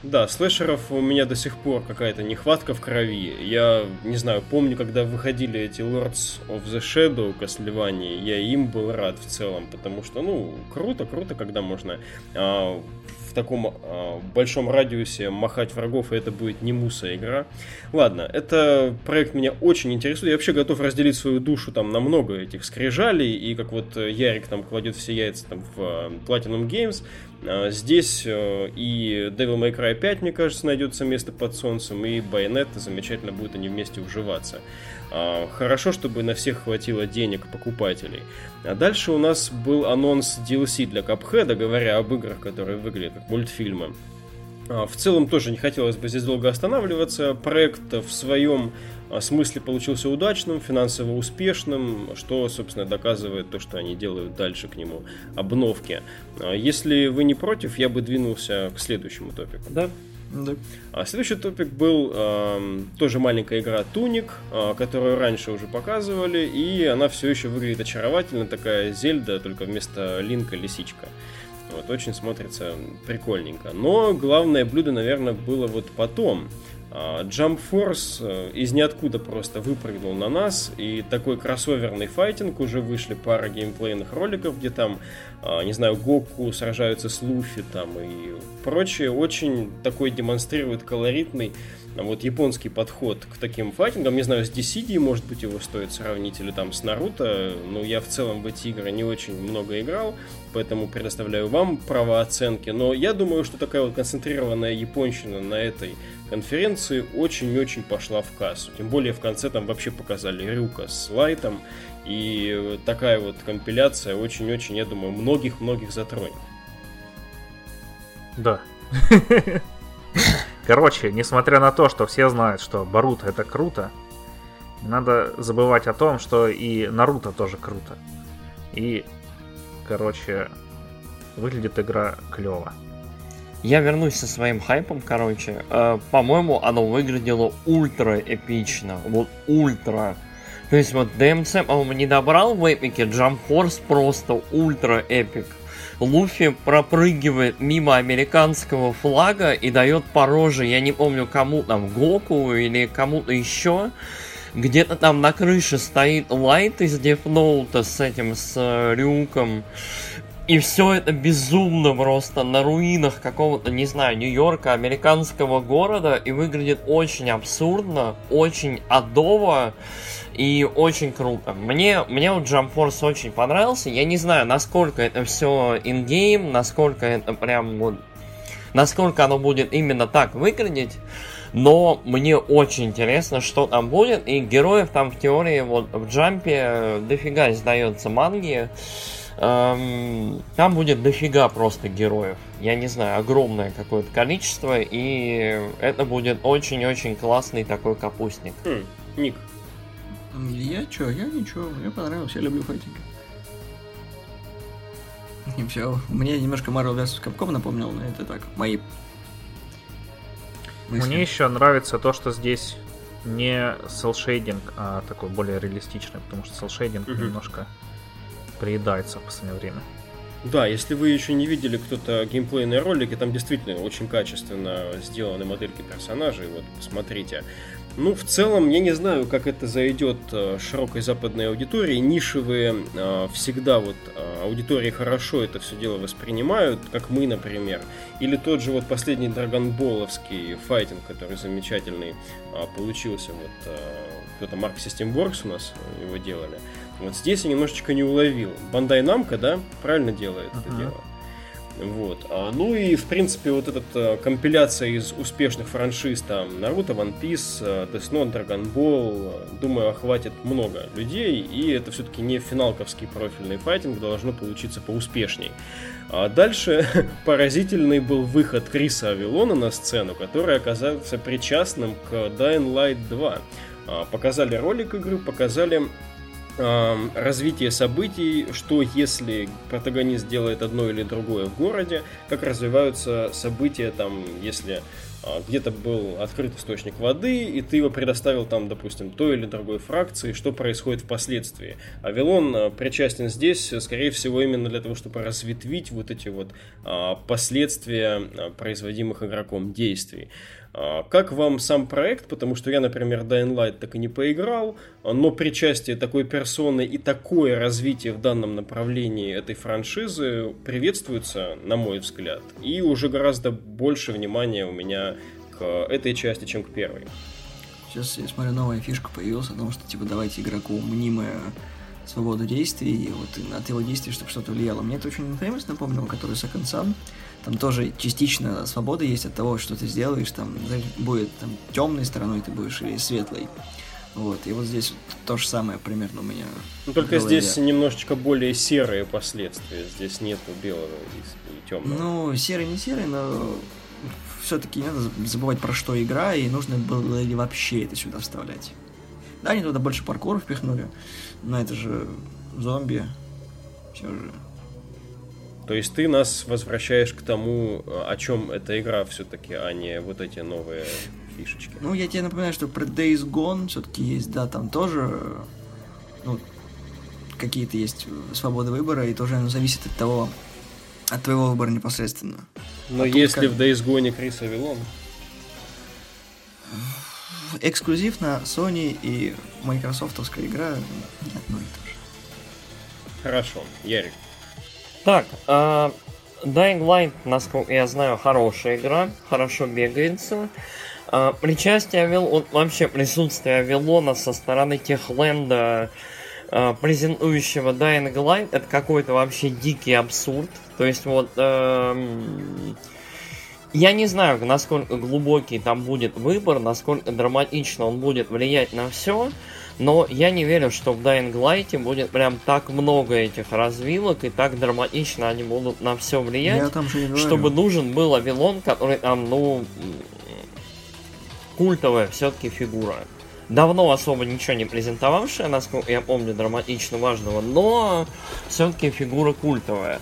Да, слэшеров у меня до сих пор какая-то нехватка в крови. Я, не знаю, помню, когда выходили эти Lords of the Shadow Castlevania, я им был рад в целом, потому что, ну, круто, круто, когда можно а, в таком э, большом радиусе махать врагов, и это будет не муса игра. Ладно, это проект меня очень интересует. Я вообще готов разделить свою душу там на много этих скрижалей, и как вот Ярик там кладет все яйца там в э, Platinum Games, э, здесь э, и Devil May Cry 5, мне кажется, найдется место под солнцем, и Bayonetta замечательно будет они вместе уживаться. А, хорошо, чтобы на всех хватило денег покупателей. А дальше у нас был анонс DLC для Cuphead, говоря об играх, которые выглядят как мультфильмы. А, в целом тоже не хотелось бы здесь долго останавливаться. Проект в своем смысле получился удачным, финансово успешным, что, собственно, доказывает то, что они делают дальше к нему обновки. Если вы не против, я бы двинулся к следующему топику. Да. Да. А следующий топик был э, тоже маленькая игра Туник, э, которую раньше уже показывали, и она все еще выглядит очаровательно, такая Зельда, только вместо Линка лисичка. Вот, очень смотрится прикольненько. Но главное блюдо, наверное, было вот потом. А, Jump Force э, из ниоткуда просто выпрыгнул на нас, и такой кроссоверный файтинг, уже вышли пара геймплейных роликов, где там, не знаю, Гоку сражаются с Луфи там и прочее, очень такой демонстрирует колоритный вот японский подход к таким файтингам, не знаю, с DCD, может быть, его стоит сравнить, или там с Наруто, но я в целом в эти игры не очень много играл, поэтому предоставляю вам право оценки, но я думаю, что такая вот концентрированная японщина на этой конференции очень-очень пошла в кассу. Тем более в конце там вообще показали Рюка с Лайтом. И такая вот компиляция очень-очень, я думаю, многих-многих затронет. Да. Короче, несмотря на то, что все знают, что Баруто это круто, надо забывать о том, что и Наруто тоже круто. И, короче, выглядит игра клево. Я вернусь со своим хайпом, короче. Э, по-моему, оно выглядело ультра эпично. Вот ультра. То есть вот DMC, по-моему, не добрал в эпике, Jump Force просто ультра эпик. Луфи пропрыгивает мимо американского флага и дает по роже, я не помню кому там, Гоку или кому-то еще. Где-то там на крыше стоит Лайт из Note с этим, с э, Рюком. И все это безумно просто на руинах какого-то, не знаю, Нью-Йорка, американского города. И выглядит очень абсурдно, очень адово и очень круто. Мне, мне вот Jump Force очень понравился. Я не знаю, насколько это все ингейм, насколько это прям вот... Насколько оно будет именно так выглядеть. Но мне очень интересно, что там будет. И героев там в теории вот в джампе дофига сдается манги. Эм, там будет дофига просто героев. Я не знаю, огромное какое-то количество, и это будет очень-очень классный такой капустник. Хм, Ник. Я чё, я ничего, мне понравилось, я люблю файтинг. И все. Мне немножко Marvel vs. Capcom напомнил, но это так, мои мысли. Мне еще нравится то, что здесь не селшейдинг, а такой более реалистичный, потому что селшейдинг uh-huh. немножко приедается в последнее время. Да, если вы еще не видели кто-то геймплейные ролики, там действительно очень качественно сделаны модельки персонажей, вот посмотрите. Ну, в целом, я не знаю, как это зайдет э, широкой западной аудитории. Нишевые э, всегда вот э, аудитории хорошо это все дело воспринимают, как мы, например. Или тот же вот последний драгонболовский файтинг, который замечательный получился. Вот кто-то Mark System Works у нас его делали. Вот здесь я немножечко не уловил. Бандай Намка, да, правильно делает uh-huh. это дело. Вот. А, ну и, в принципе, вот эта а, компиляция из успешных франшиз, там, Naruto, One Piece, а, Death Note, Dragon Ball, думаю, охватит много людей, и это все-таки не финалковский профильный файтинг, должно получиться поуспешней. А дальше поразительный был выход Криса Авилона на сцену, который оказался причастным к Dying Light 2. Показали ролик игры, показали развитие событий, что если протагонист делает одно или другое в городе, как развиваются события там, если а, где-то был открыт источник воды, и ты его предоставил там, допустим, той или другой фракции, что происходит впоследствии. Авилон а, причастен здесь, скорее всего, именно для того, чтобы разветвить вот эти вот а, последствия производимых игроком действий. А, как вам сам проект? Потому что я, например, Dying Light так и не поиграл, но причастие такой персоны и такое развитие в данном направлении этой франшизы приветствуется, на мой взгляд. И уже гораздо больше внимания у меня к этой части, чем к первой. Сейчас я смотрю, новая фишка появилась о том, что типа давайте игроку мнимая свободу действий, и вот от его действий, чтобы что-то влияло. Мне это очень Infamous напомнил, который Second Sun. Там тоже частично свобода есть от того, что ты сделаешь, там будет там, темной стороной ты будешь или светлой. Вот, и вот здесь то же самое примерно у меня. Ну, только здесь немножечко более серые последствия. Здесь нету белого и, и темного. Ну, серый не серый, но все-таки не надо забывать про что игра, и нужно было ли вообще это сюда вставлять. Да, они туда больше паркура впихнули, но это же зомби. Все же. То есть ты нас возвращаешь к тому, о чем эта игра все-таки, а не вот эти новые фишечки. Ну, я тебе напоминаю, что про Days Gone все-таки есть, да, там тоже ну, какие-то есть свободы выбора, и тоже оно зависит от того, от твоего выбора непосредственно. Но а если как... в Days Gone Крис Авилон? Эксклюзив на Sony и майкрософтовская игра не одно и то же. Хорошо, Ярик. Так, э, Dying Light, насколько я знаю, хорошая игра, хорошо бегается. Э, причастие Авил... вообще присутствие Авилона со стороны Техленда, э, презентующего Dying Light, это какой-то вообще дикий абсурд. То есть вот... Э, я не знаю, насколько глубокий там будет выбор, насколько драматично он будет влиять на все. Но я не верю, что в Dying Light будет прям так много этих развилок и так драматично они будут на все влиять, чтобы нужен был Авилон, который там, ну, культовая все-таки фигура. Давно особо ничего не презентовавшая, насколько я помню, драматично важного, но все-таки фигура культовая.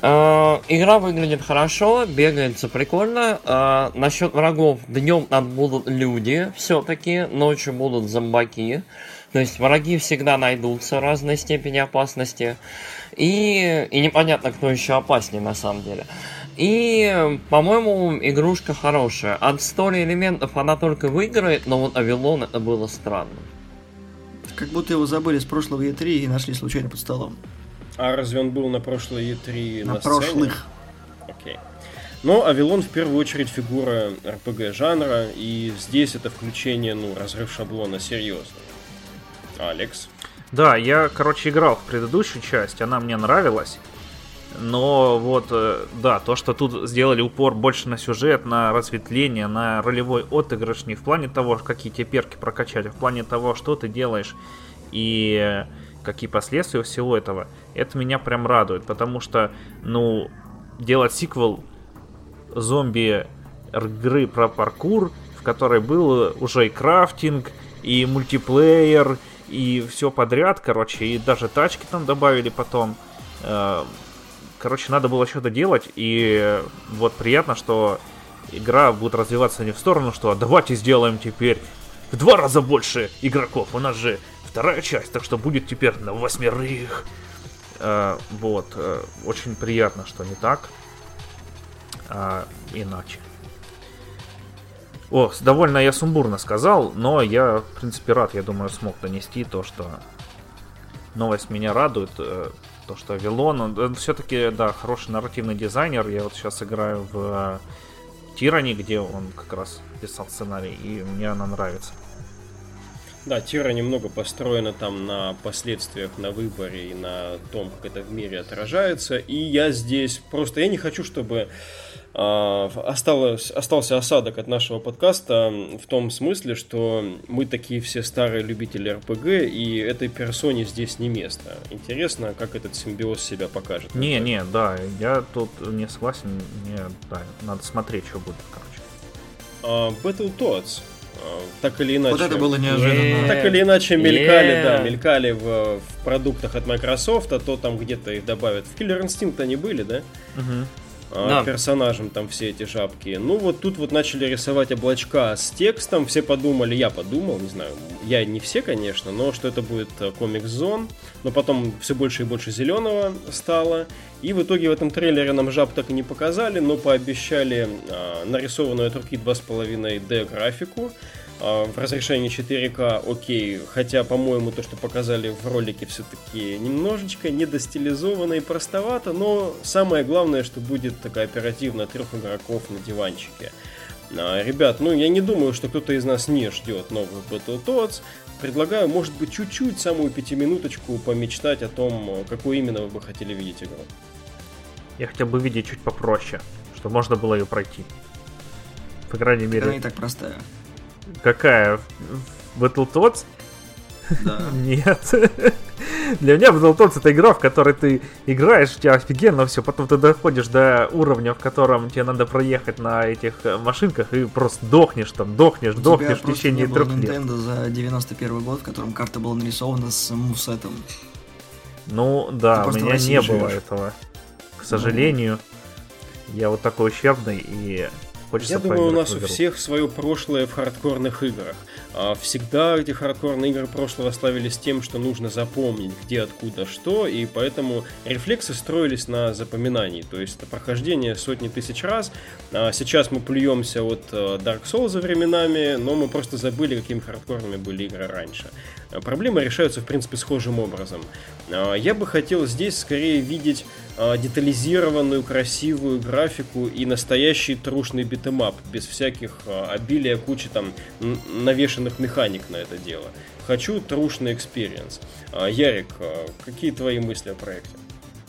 Uh, игра выглядит хорошо, бегается прикольно. Uh, насчет врагов, днем там будут люди все-таки, ночью будут зомбаки. То есть враги всегда найдутся разной степени опасности. И, и непонятно, кто еще опаснее на самом деле. И, по-моему, игрушка хорошая. От стори элементов она только выиграет, но вот Авилон это было странно. Как будто его забыли с прошлого E3 и нашли случайно под столом. А разве он был на прошлой E3 на, на прошлых? Окей. Но Авилон в первую очередь фигура RPG жанра, и здесь это включение, ну, разрыв шаблона серьезно. Алекс. Да, я, короче, играл в предыдущую часть, она мне нравилась. Но вот, э, да, то, что тут сделали упор больше на сюжет, на разветвление, на ролевой отыгрыш, не в плане того, какие тебе перки прокачать, а в плане того, что ты делаешь и какие последствия всего этого, это меня прям радует, потому что, ну, делать сиквел зомби игры про паркур, в которой был уже и крафтинг, и мультиплеер, и все подряд, короче, и даже тачки там добавили потом. Э, короче, надо было что-то делать, и вот приятно, что игра будет развиваться не в сторону, что давайте сделаем теперь в два раза больше игроков, у нас же вторая часть, так что будет теперь на восьмерых. Э, вот. Э, очень приятно, что не так. А, иначе. О, довольно я сумбурно сказал, но я, в принципе, рад, я думаю, смог донести то, что новость меня радует. Э, то, что Вилон, он все-таки, да, хороший нарративный дизайнер. Я вот сейчас играю в Тирани, где он как раз писал сценарий, и мне она нравится. Да, Тира немного построена там на последствиях, на выборе и на том, как это в мире отражается. И я здесь просто, я не хочу, чтобы э, осталось, остался осадок от нашего подкаста в том смысле, что мы такие все старые любители РПГ, и этой персоне здесь не место. Интересно, как этот симбиоз себя покажет. Не, не, да, я тут не согласен, мне, да, надо смотреть, что будет, короче. Uh, Battletoads так или иначе. Вот это было неожиданно. Так или иначе мелькали, yeah. да, мелькали в, в продуктах от Microsoft, а то там где-то их добавят. В Killer Instinct они были, да? Uh-huh. А, да. персонажам там все эти жабки. Ну вот тут вот начали рисовать облачка с текстом, все подумали, я подумал, не знаю, я не все, конечно, но что это будет э, комикс-зон, но потом все больше и больше зеленого стало, и в итоге в этом трейлере нам жаб так и не показали, но пообещали а, нарисованную от руки 2,5D графику, в разрешении 4К окей, хотя, по-моему, то, что показали в ролике, все-таки немножечко недостилизовано и простовато, но самое главное, что будет такая оперативно трех игроков на диванчике. А, ребят, ну я не думаю, что кто-то из нас не ждет новых Battletoads. Предлагаю, может быть, чуть-чуть, самую пятиминуточку помечтать о том, какую именно вы бы хотели видеть игру. Я хотел бы видеть чуть попроще, чтобы можно было ее пройти. По крайней мере. Она не так простая. Какая? Battletoads? Да. Нет. Для меня Battletoads это игра, в которой ты играешь, у тебя офигенно все, потом ты доходишь до уровня, в котором тебе надо проехать на этих э, машинках и просто дохнешь там, дохнешь, у дохнешь в течение не трех лет. Nintendo за 91 год, в котором карта была нарисована с мусетом. Ну да, у меня не было этого. К сожалению, ну... я вот такой ущербный и Хочется Я думаю, у нас у всех свое прошлое в хардкорных играх. А всегда эти хардкорные игры прошлого славились тем, что нужно запомнить, где, откуда, что, и поэтому рефлексы строились на запоминании. То есть это прохождение сотни тысяч раз. А сейчас мы плюемся от э, Dark Souls за временами, но мы просто забыли, какими хардкорными были игры раньше. Проблемы решаются, в принципе, схожим образом. А, я бы хотел здесь скорее видеть а, детализированную, красивую графику и настоящий трушный beat 'em up, без всяких а, обилия кучи там навешенных механик на это дело. Хочу трушный experience. Ярик, какие твои мысли о проекте?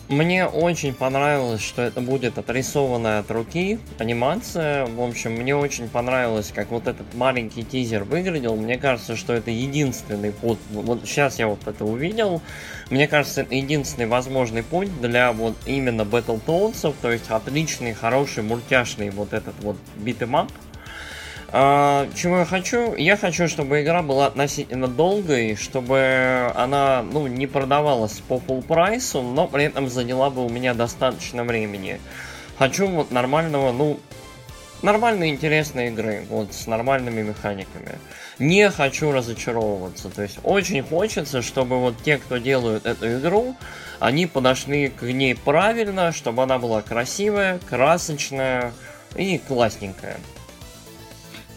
Мне очень понравилось, что это будет отрисованная от руки анимация. В общем, мне очень понравилось, как вот этот маленький тизер выглядел. Мне кажется, что это единственный путь. Вот сейчас я вот это увидел. Мне кажется, это единственный возможный путь для вот именно Battletoads, то есть отличный, хороший, мультяшный вот этот вот beat 'em up. А, чего я хочу? Я хочу, чтобы игра была относительно долгой, чтобы она ну, не продавалась по full price у, но при этом заняла бы у меня достаточно времени. Хочу вот нормального, ну, нормальной интересной игры, вот с нормальными механиками. Не хочу разочаровываться. То есть очень хочется, чтобы вот те, кто делают эту игру, они подошли к ней правильно, чтобы она была красивая, красочная и классненькая.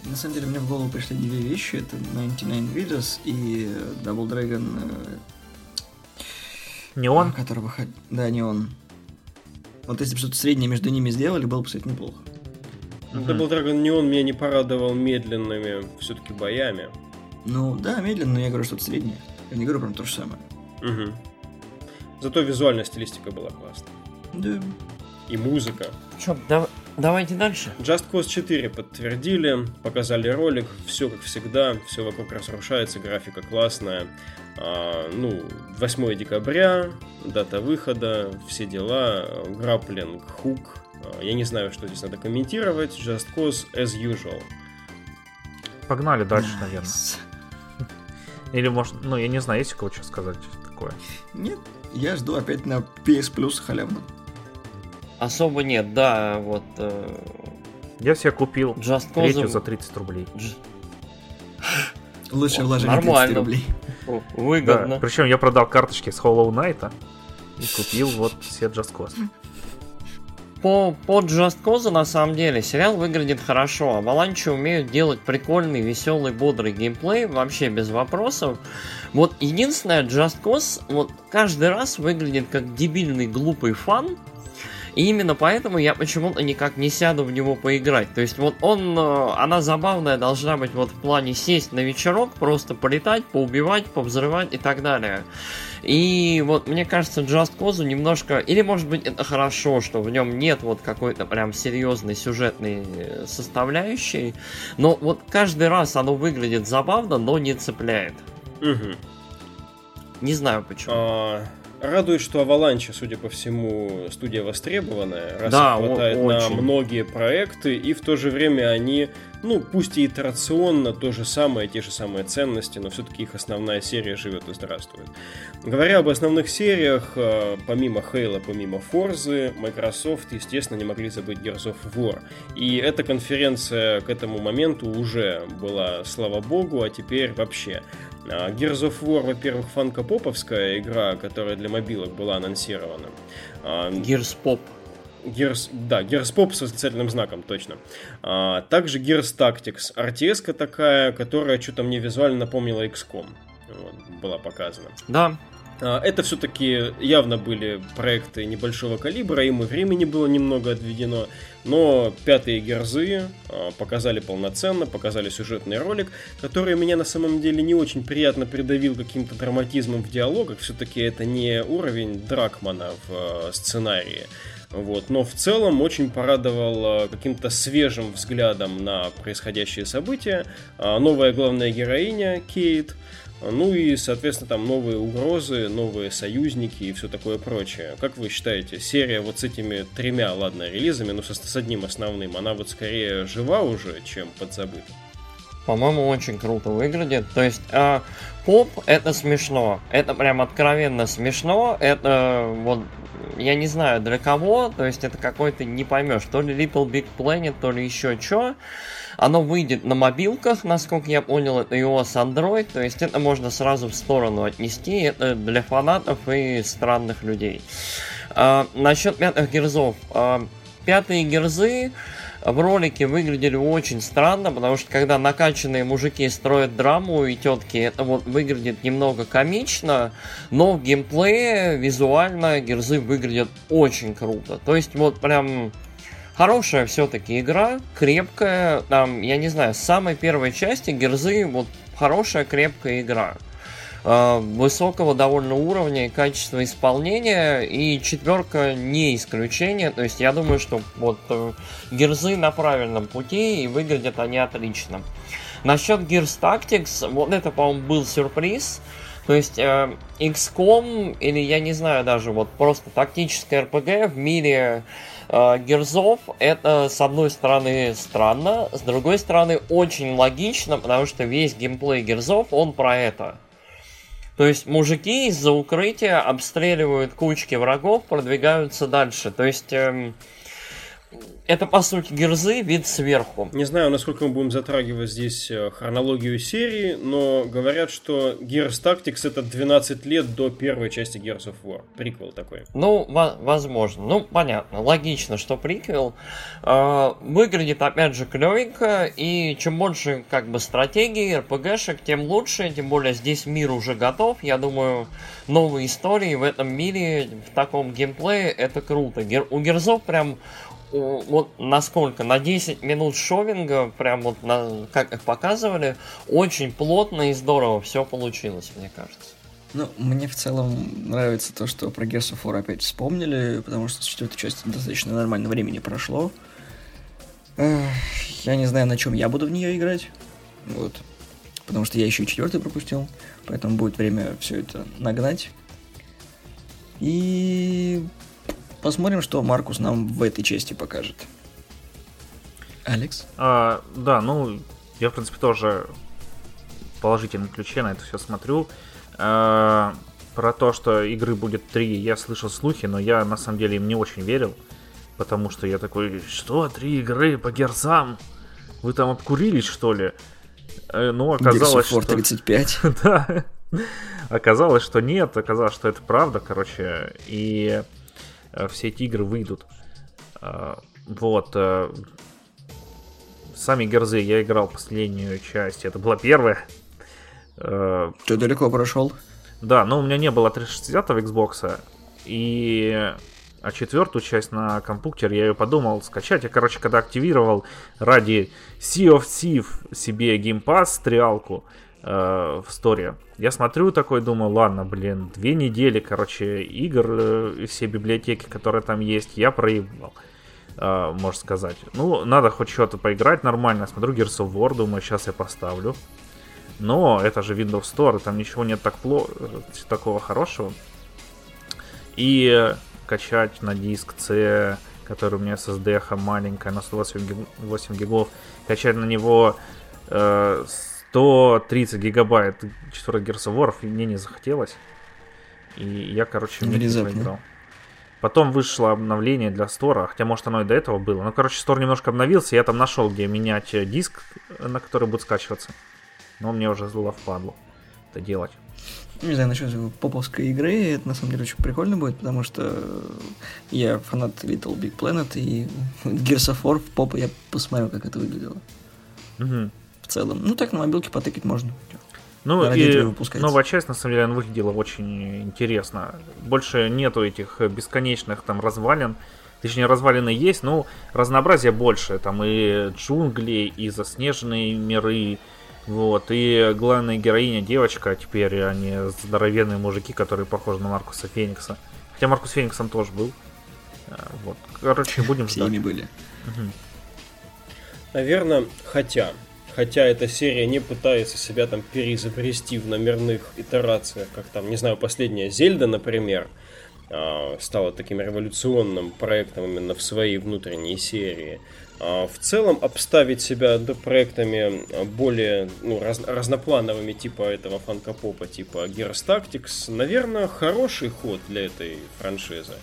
На самом деле мне в голову пришли две вещи. Это 99 Vidas и Double Dragon... Не он? Который выходил... Да, не он. Вот если бы что-то среднее между ними сделали, было бы, кстати, неплохо. Uh-huh. Double Dragon он меня не порадовал медленными все-таки боями. Ну да, медленно, но я говорю что-то среднее. Я не говорю прям то же самое. Угу. Зато визуальная стилистика была классная. Да. И музыка. Чё, да, Давайте дальше. Just Cause 4 подтвердили, показали ролик, все как всегда, все вокруг разрушается, графика классная. А, ну, 8 декабря, дата выхода, все дела, грапплинг, хук. А, я не знаю, что здесь надо комментировать. Just Cause as usual. Погнали дальше, nice. наверное. Или может, ну я не знаю, есть у кого что сказать такое? Нет, я жду опять на PS Plus халявно. Особо нет, да, вот... Э... Я себе купил Just третью за 30 рублей. Just... Лучше вложение 30 рублей. Выгодно. Да, причем я продал карточки с Hollow Knight. И купил вот все Just Cause. По, по Just Cause, на самом деле, сериал выглядит хорошо. Аваланчи умеют делать прикольный, веселый, бодрый геймплей, вообще без вопросов. Вот единственное, Just Cause вот каждый раз выглядит как дебильный, глупый фан, и именно поэтому я почему-то никак не сяду в него поиграть. То есть вот он, э, она забавная должна быть вот в плане сесть на вечерок, просто полетать, поубивать, повзрывать и так далее. И вот мне кажется, Just Cause немножко, или может быть это хорошо, что в нем нет вот какой-то прям серьезной сюжетной э, составляющей, но вот каждый раз оно выглядит забавно, но не цепляет. Угу. Не знаю почему. А, Радует, что Аваланча, судя по всему, студия востребованная, раз да, хватает о- на очень. многие проекты, и в то же время они, ну, пусть и итерационно то же самое, те же самые ценности, но все-таки их основная серия живет и здравствует. Говоря об основных сериях, э, помимо Хейла, помимо Форзы, Microsoft, естественно, не могли забыть Gears of War. И эта конференция к этому моменту уже была, слава богу, а теперь вообще. А, Gears of War, во-первых, фанкопоповская игра, которая для мобилок была анонсирована. А, Gears Pop. Gears, да, Gears Pop с восклицательным знаком, точно. А, также Gears Tactics, RTS такая, которая что-то мне визуально напомнила XCOM. Вот, была показана. Да, А, Это все-таки явно были проекты небольшого калибра, им и времени было немного отведено, но пятые герзы а, показали полноценно, показали сюжетный ролик, который меня на самом деле не очень приятно придавил каким-то драматизмом в диалогах, все-таки это не уровень Дракмана в а, сценарии. Вот. Но в целом очень порадовал а, каким-то свежим взглядом на происходящие события. А, Новая главная героиня Кейт, ну и, соответственно, там новые угрозы, новые союзники и все такое прочее. Как вы считаете, серия вот с этими тремя, ладно, релизами, но со- с одним основным, она вот скорее жива уже, чем подзабыта? По-моему, очень круто выглядит. То есть, а, поп это смешно. Это прям откровенно смешно. Это вот я не знаю для кого, то есть это какой-то не поймешь, то ли Little Big Planet, то ли еще что. Оно выйдет на мобилках, насколько я понял, это iOS Android, то есть это можно сразу в сторону отнести, это для фанатов и странных людей. А, насчет пятых герзов. А, пятые герзы ролике выглядели очень странно, потому что когда накачанные мужики строят драму и тетки, это вот выглядит немного комично, но в геймплее визуально герзы выглядят очень круто. То есть вот прям хорошая все-таки игра, крепкая, там, я не знаю, с самой первой части герзы вот хорошая крепкая игра высокого довольно уровня и качества исполнения, и четверка не исключение, то есть я думаю, что вот э, герзы на правильном пути, и выглядят они отлично. Насчет Gears Tactics, вот это, по-моему, был сюрприз, то есть э, XCOM, или я не знаю даже, вот просто тактическое RPG в мире э, Герзов, это с одной стороны странно, с другой стороны очень логично, потому что весь геймплей Герзов, он про это. То есть мужики из-за укрытия обстреливают кучки врагов, продвигаются дальше. То есть эм, это по сути герзы вид сверху. Не знаю, насколько мы будем затрагивать здесь э, хронологию серии, но говорят, что Gears Tactics это 12 лет до первой части Gears of War. Приквел такой. Ну, во- возможно. Ну, понятно. Логично, что приквел. Э, выглядит, опять же, клевенько. И чем больше, как бы, стратегий, РПГшек, тем лучше. Тем более, здесь мир уже готов. Я думаю, новые истории в этом мире, в таком геймплее, это круто. У Герзов прям вот насколько, на 10 минут шовинга, прям вот на, как их показывали, очень плотно и здорово все получилось, мне кажется. Ну, мне в целом нравится то, что про Gears of War опять вспомнили, потому что с четвертой части достаточно нормально времени прошло. Я не знаю, на чем я буду в нее играть. Вот. Потому что я еще и четвертый пропустил. Поэтому будет время все это нагнать. И посмотрим, что Маркус нам в этой части покажет. Алекс? А, да, ну, я, в принципе, тоже в положительном ключе на это все смотрю. А, про то, что игры будет три, я слышал слухи, но я на самом деле им не очень верил. Потому что я такой, что, три игры по герзам? Вы там обкурились, что ли? Э, Ну, оказалось, что... 35. Да. Оказалось, что нет, оказалось, что это правда, короче, и все эти игры выйдут. Э, вот. Э, сами Герзы я играл последнюю часть, это была первая. Ты далеко прошел? Да, но у меня не было 360 Xbox, и а четвертую часть на компьютере я ее подумал скачать. Я, короче, когда активировал ради Sea of Thief себе Pass, стрелку э, в сторе, я смотрю такой, думаю, ладно, блин, две недели, короче, игр, э, все библиотеки, которые там есть, я проебал. Uh, можно сказать. Ну, надо хоть что-то поиграть нормально. Смотрю Gears of War, думаю, сейчас я поставлю. Но это же Windows Store, там ничего нет так пло... такого хорошего. И качать на диск C, который у меня SSD маленькая, на 128 гигов, качать на него э, 130 гигабайт 4 Gears of War мне не захотелось. И я, короче, не проиграл. Потом вышло обновление для стора, хотя, может, оно и до этого было. Но, короче, стор немножко обновился, я там нашел, где менять диск, на который будет скачиваться. Но мне уже зло впадло это делать не знаю, насчет поповской игры, это на самом деле очень прикольно будет, потому что я фанат Little Big Planet, и Gears of War в попу я посмотрел, как это выглядело. Угу. Целом. Ну, так на мобилке потыкать можно. Ну и новая часть, на самом деле, она выглядела очень интересно. Больше нету этих бесконечных там развалин. Точнее, развалины есть, но разнообразия больше. Там и джунгли, и заснеженные миры, вот, и главная героиня девочка, а теперь они здоровенные мужики, которые похожи на Маркуса Феникса. Хотя Маркус Фениксом тоже был. А, вот. Короче, будем ждать. Всеми были. Угу. Наверное, хотя. Хотя эта серия не пытается себя там переизобрести в номерных итерациях, как там, не знаю, последняя Зельда, например, а, стала таким революционным проектом именно в своей внутренней серии. А, в целом обставить себя проектами а, более ну, раз, разноплановыми типа этого фанкопопа, типа Gears Tactics, наверное, хороший ход для этой франшизы.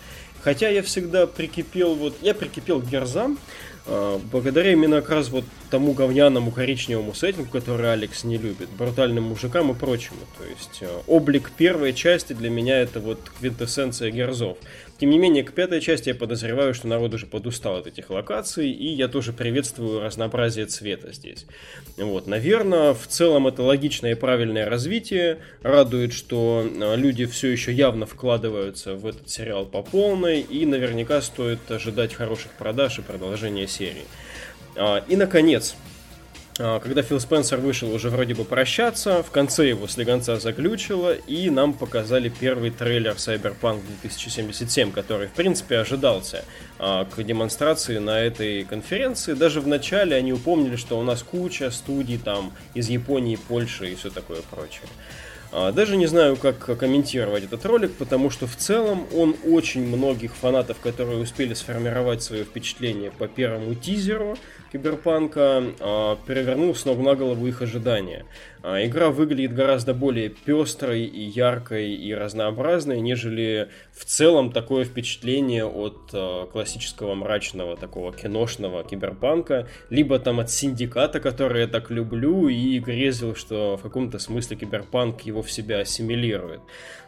Хотя я всегда прикипел, вот я прикипел к Герзам, а, благодаря именно как раз вот тому говняному коричневому сеттингу, который Алекс не любит, брутальным мужикам и прочему. То есть облик первой части для меня это вот квинтэссенция Герзов. Тем не менее, к пятой части я подозреваю, что народ уже подустал от этих локаций, и я тоже приветствую разнообразие цвета здесь. Вот, наверное, в целом это логичное и правильное развитие. Радует, что а, люди все еще явно вкладываются в этот сериал по полной, и наверняка стоит ожидать хороших продаж и продолжения серии. А, и, наконец, когда Фил Спенсер вышел уже вроде бы прощаться, в конце его слегонца заглючило, и нам показали первый трейлер Cyberpunk 2077, который, в принципе, ожидался а, к демонстрации на этой конференции. Даже в начале они упомнили, что у нас куча студий там из Японии, Польши и все такое прочее. А, даже не знаю, как комментировать этот ролик, потому что в целом он очень многих фанатов, которые успели сформировать свое впечатление по первому тизеру, Киберпанка э, перевернул с ног на голову их ожидания. Э, игра выглядит гораздо более пестрой и яркой и разнообразной, нежели в целом такое впечатление от э, классического мрачного такого киношного Киберпанка, либо там от Синдиката, который я так люблю и грезил, что в каком-то смысле Киберпанк его в себя ассимилирует.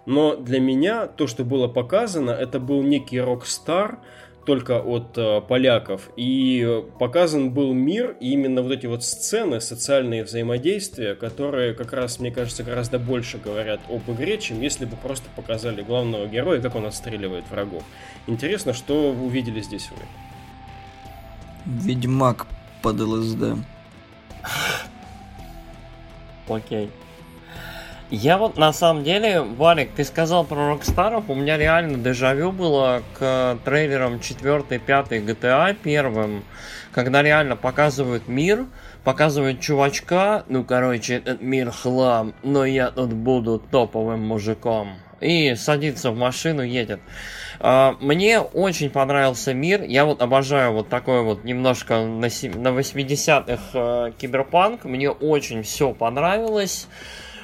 Но для меня то, что было показано, это был некий Rockstar, только от э, поляков. И показан был мир, и именно вот эти вот сцены, социальные взаимодействия, которые как раз, мне кажется, гораздо больше говорят об игре, чем если бы просто показали главного героя, как он отстреливает врагов. Интересно, что вы увидели здесь вы? Ведьмак под ЛСД. Окей. Я вот на самом деле, Валик, ты сказал про Рокстаров, у меня реально дежавю было к трейлерам 4 5 GTA первым, когда реально показывают мир, показывают чувачка, ну короче, этот мир хлам, но я тут буду топовым мужиком. И садится в машину, едет. А, мне очень понравился мир. Я вот обожаю вот такой вот немножко на 80-х э, киберпанк. Мне очень все понравилось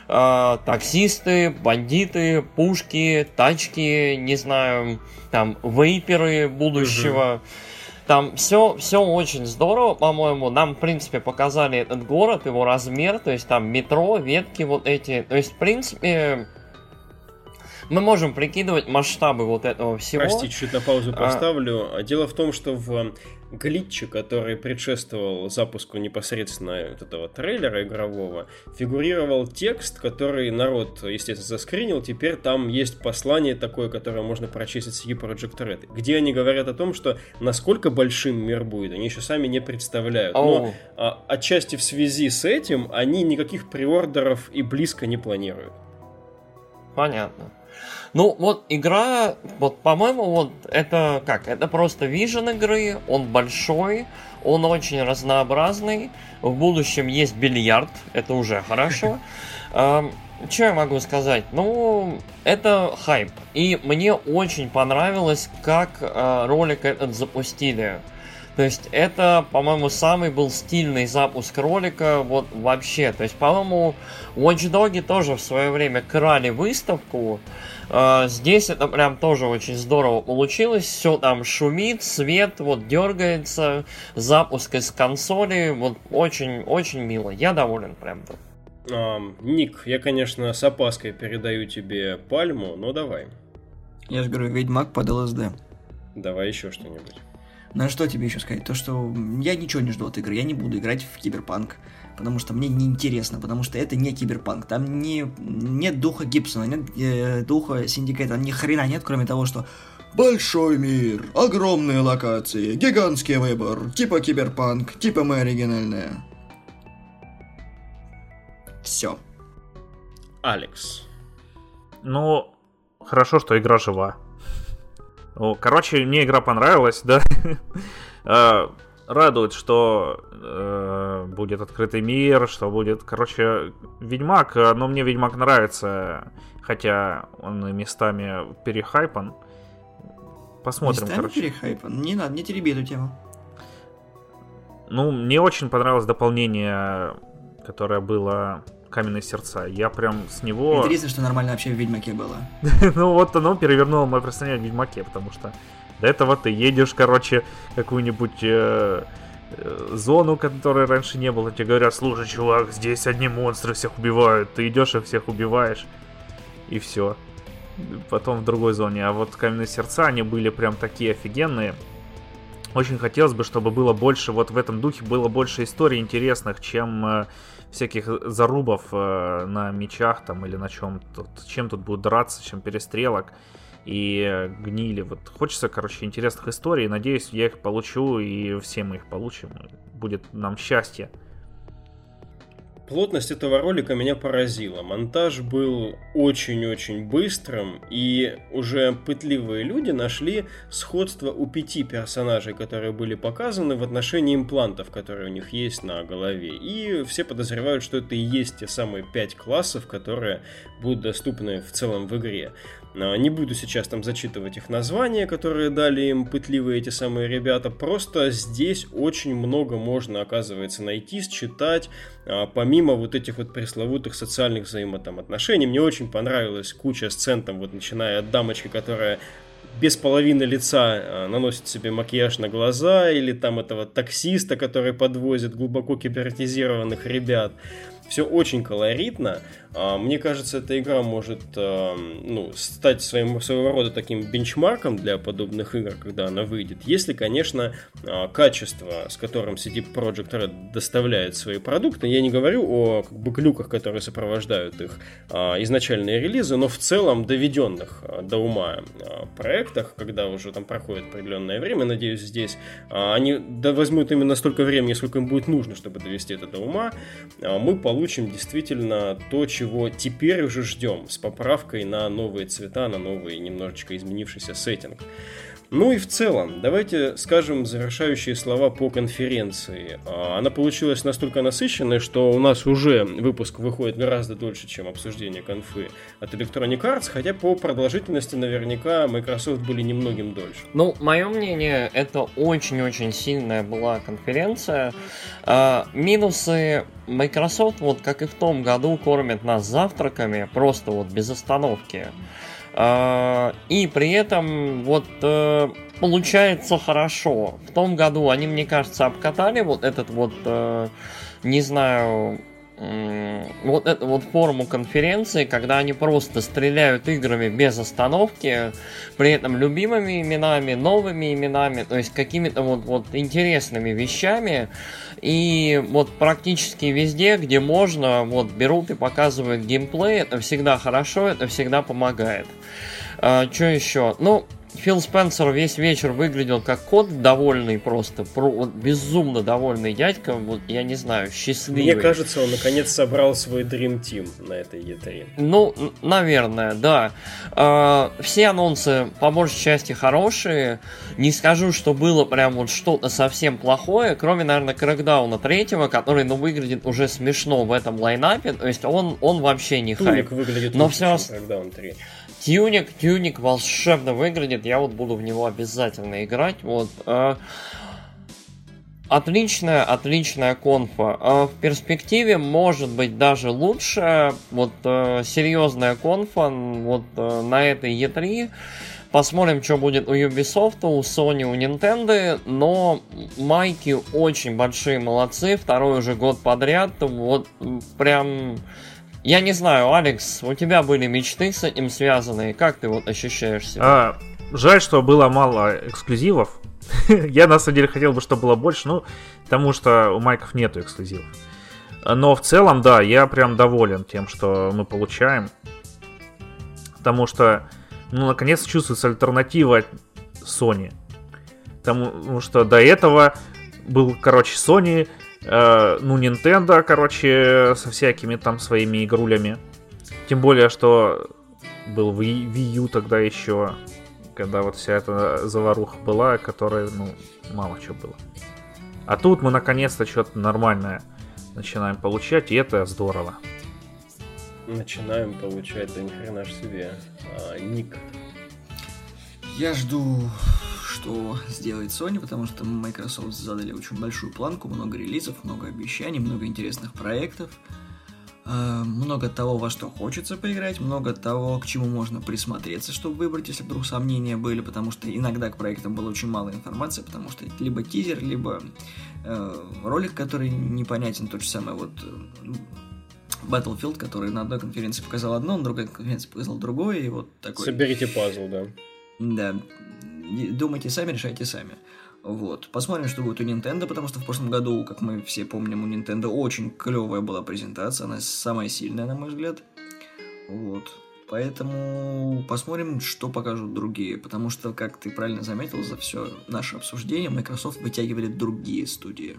э, таксисты, бандиты, пушки, тачки, не знаю, там, вейперы будущего. Там все, все очень здорово, по-моему. Нам, в принципе, показали этот город, его размер, то есть там метро, ветки вот эти. То есть, в принципе, мы можем прикидывать масштабы вот этого всего. Прости, чуть на паузу а. поставлю. А... Дело в том, что в глитче, который предшествовал запуску непосредственно этого трейлера игрового, фигурировал текст, который народ, естественно, заскринил. Теперь там есть послание такое, которое можно прочесть от CD Projekt Red, где они говорят о том, что насколько большим мир будет, они еще сами не представляют. Но а, отчасти в связи с этим они никаких приордеров и близко не планируют. Понятно. Ну, вот игра, вот, по-моему, вот это как? Это просто вижен игры, он большой, он очень разнообразный. В будущем есть бильярд, это уже хорошо. Что я могу сказать? Ну, это хайп. И мне очень понравилось, как э, ролик этот запустили. То есть это, по-моему, самый был стильный запуск ролика вот вообще. То есть, по-моему, Watch Dogs тоже в свое время крали выставку. А, здесь это прям тоже очень здорово получилось. Все там шумит, свет вот дергается, запуск из консоли. Вот очень-очень мило. Я доволен прям тут. А, Ник, я, конечно, с опаской передаю тебе пальму, но давай. Я же говорю, Ведьмак под ЛСД. Давай еще что-нибудь. Ну а что тебе еще сказать? То, что я ничего не жду от игры, я не буду играть в Киберпанк, потому что мне неинтересно, потому что это не Киберпанк, там не, нет духа Гибсона, нет э, духа Синдиката, ни хрена нет, кроме того, что Большой мир, огромные локации, гигантский выбор, типа Киберпанк, типа мы оригинальные. Все. Алекс. Ну, хорошо, что игра жива. Короче, мне игра понравилась, да. А, радует, что э, будет открытый мир, что будет, короче, Ведьмак, но мне Ведьмак нравится, хотя он местами перехайпан. Посмотрим, местами короче. перехайпан? Не надо, не тереби эту тему. Ну, мне очень понравилось дополнение, которое было каменные сердца. Я прям с него... Интересно, что нормально вообще в Ведьмаке было. ну вот оно перевернуло мое представление о Ведьмаке, потому что до этого ты едешь, короче, какую-нибудь э, э, зону, которой раньше не было. Тебе говорят, слушай, чувак, здесь одни монстры всех убивают. Ты идешь их всех убиваешь. И все. Потом в другой зоне. А вот каменные сердца, они были прям такие офигенные. Очень хотелось бы, чтобы было больше, вот в этом духе было больше историй интересных, чем э, всяких зарубов э, на мечах там или на чем тут, чем тут будут драться, чем перестрелок и гнили. Вот хочется, короче, интересных историй. Надеюсь, я их получу и все мы их получим. Будет нам счастье. Плотность этого ролика меня поразила. Монтаж был очень-очень быстрым, и уже пытливые люди нашли сходство у пяти персонажей, которые были показаны в отношении имплантов, которые у них есть на голове. И все подозревают, что это и есть те самые пять классов, которые будут доступны в целом в игре. Не буду сейчас там зачитывать их названия, которые дали им пытливые эти самые ребята. Просто здесь очень много можно, оказывается, найти, считать, а, помимо вот этих вот пресловутых социальных взаимоотношений. Мне очень понравилась куча сцен, там вот начиная от дамочки, которая без половины лица а, наносит себе макияж на глаза, или там этого таксиста, который подвозит глубоко кибернетизированных ребят. Все очень колоритно, а, мне кажется, эта игра может а, ну, стать своим, своего рода таким бенчмарком для подобных игр, когда она выйдет, если, конечно, а, качество, с которым CD Projekt Red доставляет свои продукты, я не говорю о как бы, глюках, которые сопровождают их изначальные релизы, но в целом доведенных до ума проектах, когда уже там проходит определенное время, надеюсь, здесь они возьмут именно столько времени, сколько им будет нужно, чтобы довести это до ума, мы получим действительно то, чего теперь уже ждем, с поправкой на новые цвета, на новый немножечко изменившийся сеттинг. Ну и в целом, давайте скажем завершающие слова по конференции. А, она получилась настолько насыщенной, что у нас уже выпуск выходит гораздо дольше, чем обсуждение конфы от Electronic Arts, хотя по продолжительности наверняка Microsoft были немногим дольше. Ну, мое мнение, это очень-очень сильная была конференция. А, минусы Microsoft, вот как и в том году, кормят нас завтраками, просто вот без остановки. А, и при этом вот э, получается хорошо. В том году они, мне кажется, обкатали вот этот вот, э, не знаю, вот эту вот форму конференции, когда они просто стреляют играми без остановки, при этом любимыми именами, новыми именами, то есть какими-то вот, вот интересными вещами. И вот практически везде, где можно, вот берут и показывают геймплей, это всегда хорошо, это всегда помогает. А, что еще? Ну, Фил Спенсер весь вечер выглядел как кот довольный просто, про, вот, безумно довольный дядька, вот я не знаю, счастливый. Мне кажется, он наконец собрал свой Dream Team на этой E3. Ну, наверное, да. Э, все анонсы по большей части хорошие. Не скажу, что было прям вот что-то совсем плохое, кроме, наверное, Крэкдауна третьего, который, ну, выглядит уже смешно в этом лайнапе, то есть он, он вообще не Тулик хайп. выглядит Но все... Crackdown 3. Тюник, Тюник волшебно выглядит, я вот буду в него обязательно играть. Вот. Э, отличная, отличная конфа. А в перспективе может быть даже лучше. Вот э, серьезная конфа вот э, на этой E3. Посмотрим, что будет у Ubisoft, у Sony, у Nintendo. Но майки очень большие молодцы. Второй уже год подряд. Вот прям я не знаю, Алекс, у тебя были мечты с этим связанные. Как ты вот ощущаешь себя? А, жаль, что было мало эксклюзивов. Я на самом деле хотел бы, чтобы было больше, ну, потому что у майков нету эксклюзивов. Но в целом, да, я прям доволен тем, что мы получаем. Потому что, ну, наконец чувствуется альтернатива Sony. Потому что до этого был, короче, Sony, Э, ну, Nintendo, короче, со всякими там своими игрулями. Тем более, что был Wii, Wii U тогда еще, когда вот вся эта заваруха была, которая, ну, мало чего было. А тут мы наконец-то что-то нормальное начинаем получать, и это здорово. Начинаем получать, да ни хрена ж себе. А, ник. Я жду что сделает Sony, потому что Microsoft задали очень большую планку, много релизов, много обещаний, много интересных проектов, э, много того, во что хочется поиграть, много того, к чему можно присмотреться, чтобы выбрать, если вдруг сомнения были, потому что иногда к проектам было очень мало информации, потому что это либо тизер, либо э, ролик, который непонятен, тот же самый вот э, Battlefield, который на одной конференции показал одно, на другой конференции показал другое, и вот такой... Соберите пазл, да. Да, думайте сами, решайте сами. Вот. Посмотрим, что будет у Nintendo, потому что в прошлом году, как мы все помним, у Nintendo очень клевая была презентация, она самая сильная, на мой взгляд. Вот. Поэтому посмотрим, что покажут другие. Потому что, как ты правильно заметил, за все наше обсуждение Microsoft вытягивали другие студии.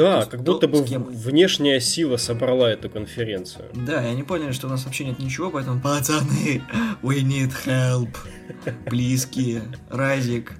Да, есть, как будто бы кем... внешняя сила собрала эту конференцию. Да, и они поняли, что у нас вообще нет ничего, поэтому, пацаны, we need help. Близкие, Разик,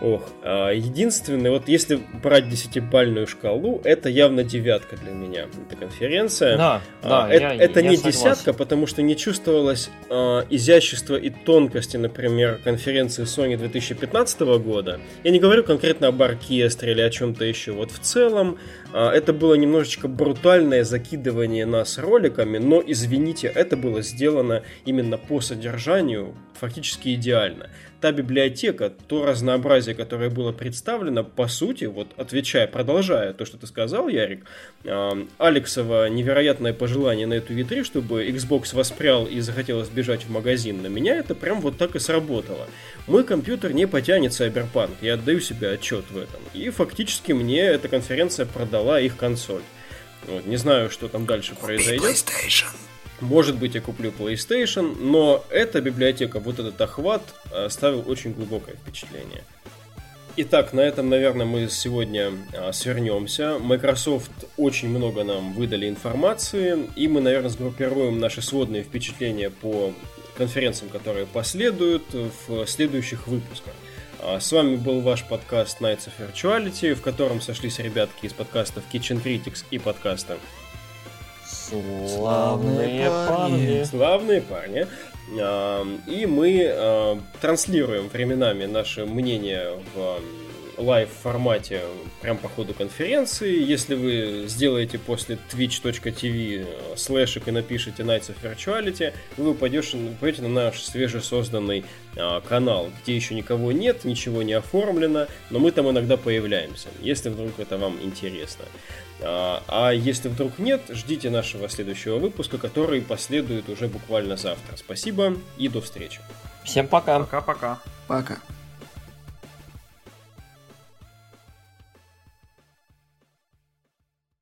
Ох, а, единственное, вот если брать десятибальную шкалу, это явно девятка для меня, эта конференция. Да, а, да, это, я, это я не согласен. десятка, потому что не чувствовалось э, изящества и тонкости, например, конференции Sony 2015 года. Я не говорю конкретно об оркестре или о чем-то еще. Вот в целом это было немножечко брутальное закидывание нас роликами, но, извините, это было сделано именно по содержанию фактически идеально та библиотека, то разнообразие, которое было представлено, по сути, вот отвечая, продолжая то, что ты сказал, Ярик, э, Алексова невероятное пожелание на эту E3, чтобы Xbox воспрял и захотелось бежать в магазин, на меня это прям вот так и сработало. Мой компьютер не потянет Cyberpunk, я отдаю себе отчет в этом. И фактически мне эта конференция продала их консоль. Вот, не знаю, что там дальше Купи произойдет. PlayStation. Может быть, я куплю PlayStation, но эта библиотека, вот этот охват, оставил очень глубокое впечатление. Итак, на этом, наверное, мы сегодня а, свернемся. Microsoft очень много нам выдали информации, и мы, наверное, сгруппируем наши сводные впечатления по конференциям, которые последуют в следующих выпусках. А, с вами был ваш подкаст Nights of Virtuality, в котором сошлись ребятки из подкастов Kitchen Critics и подкаста Славные парни. Славные парни. И мы транслируем временами наше мнение в live формате прям по ходу конференции. Если вы сделаете после twitch.tv э, слэшек и напишите Nights of Virtuality, вы попадете, попадете на наш свежесозданный а, канал, где еще никого нет, ничего не оформлено, но мы там иногда появляемся, если вдруг это вам интересно. А, а если вдруг нет, ждите нашего следующего выпуска, который последует уже буквально завтра. Спасибо и до встречи. Всем пока. Пока-пока. Пока.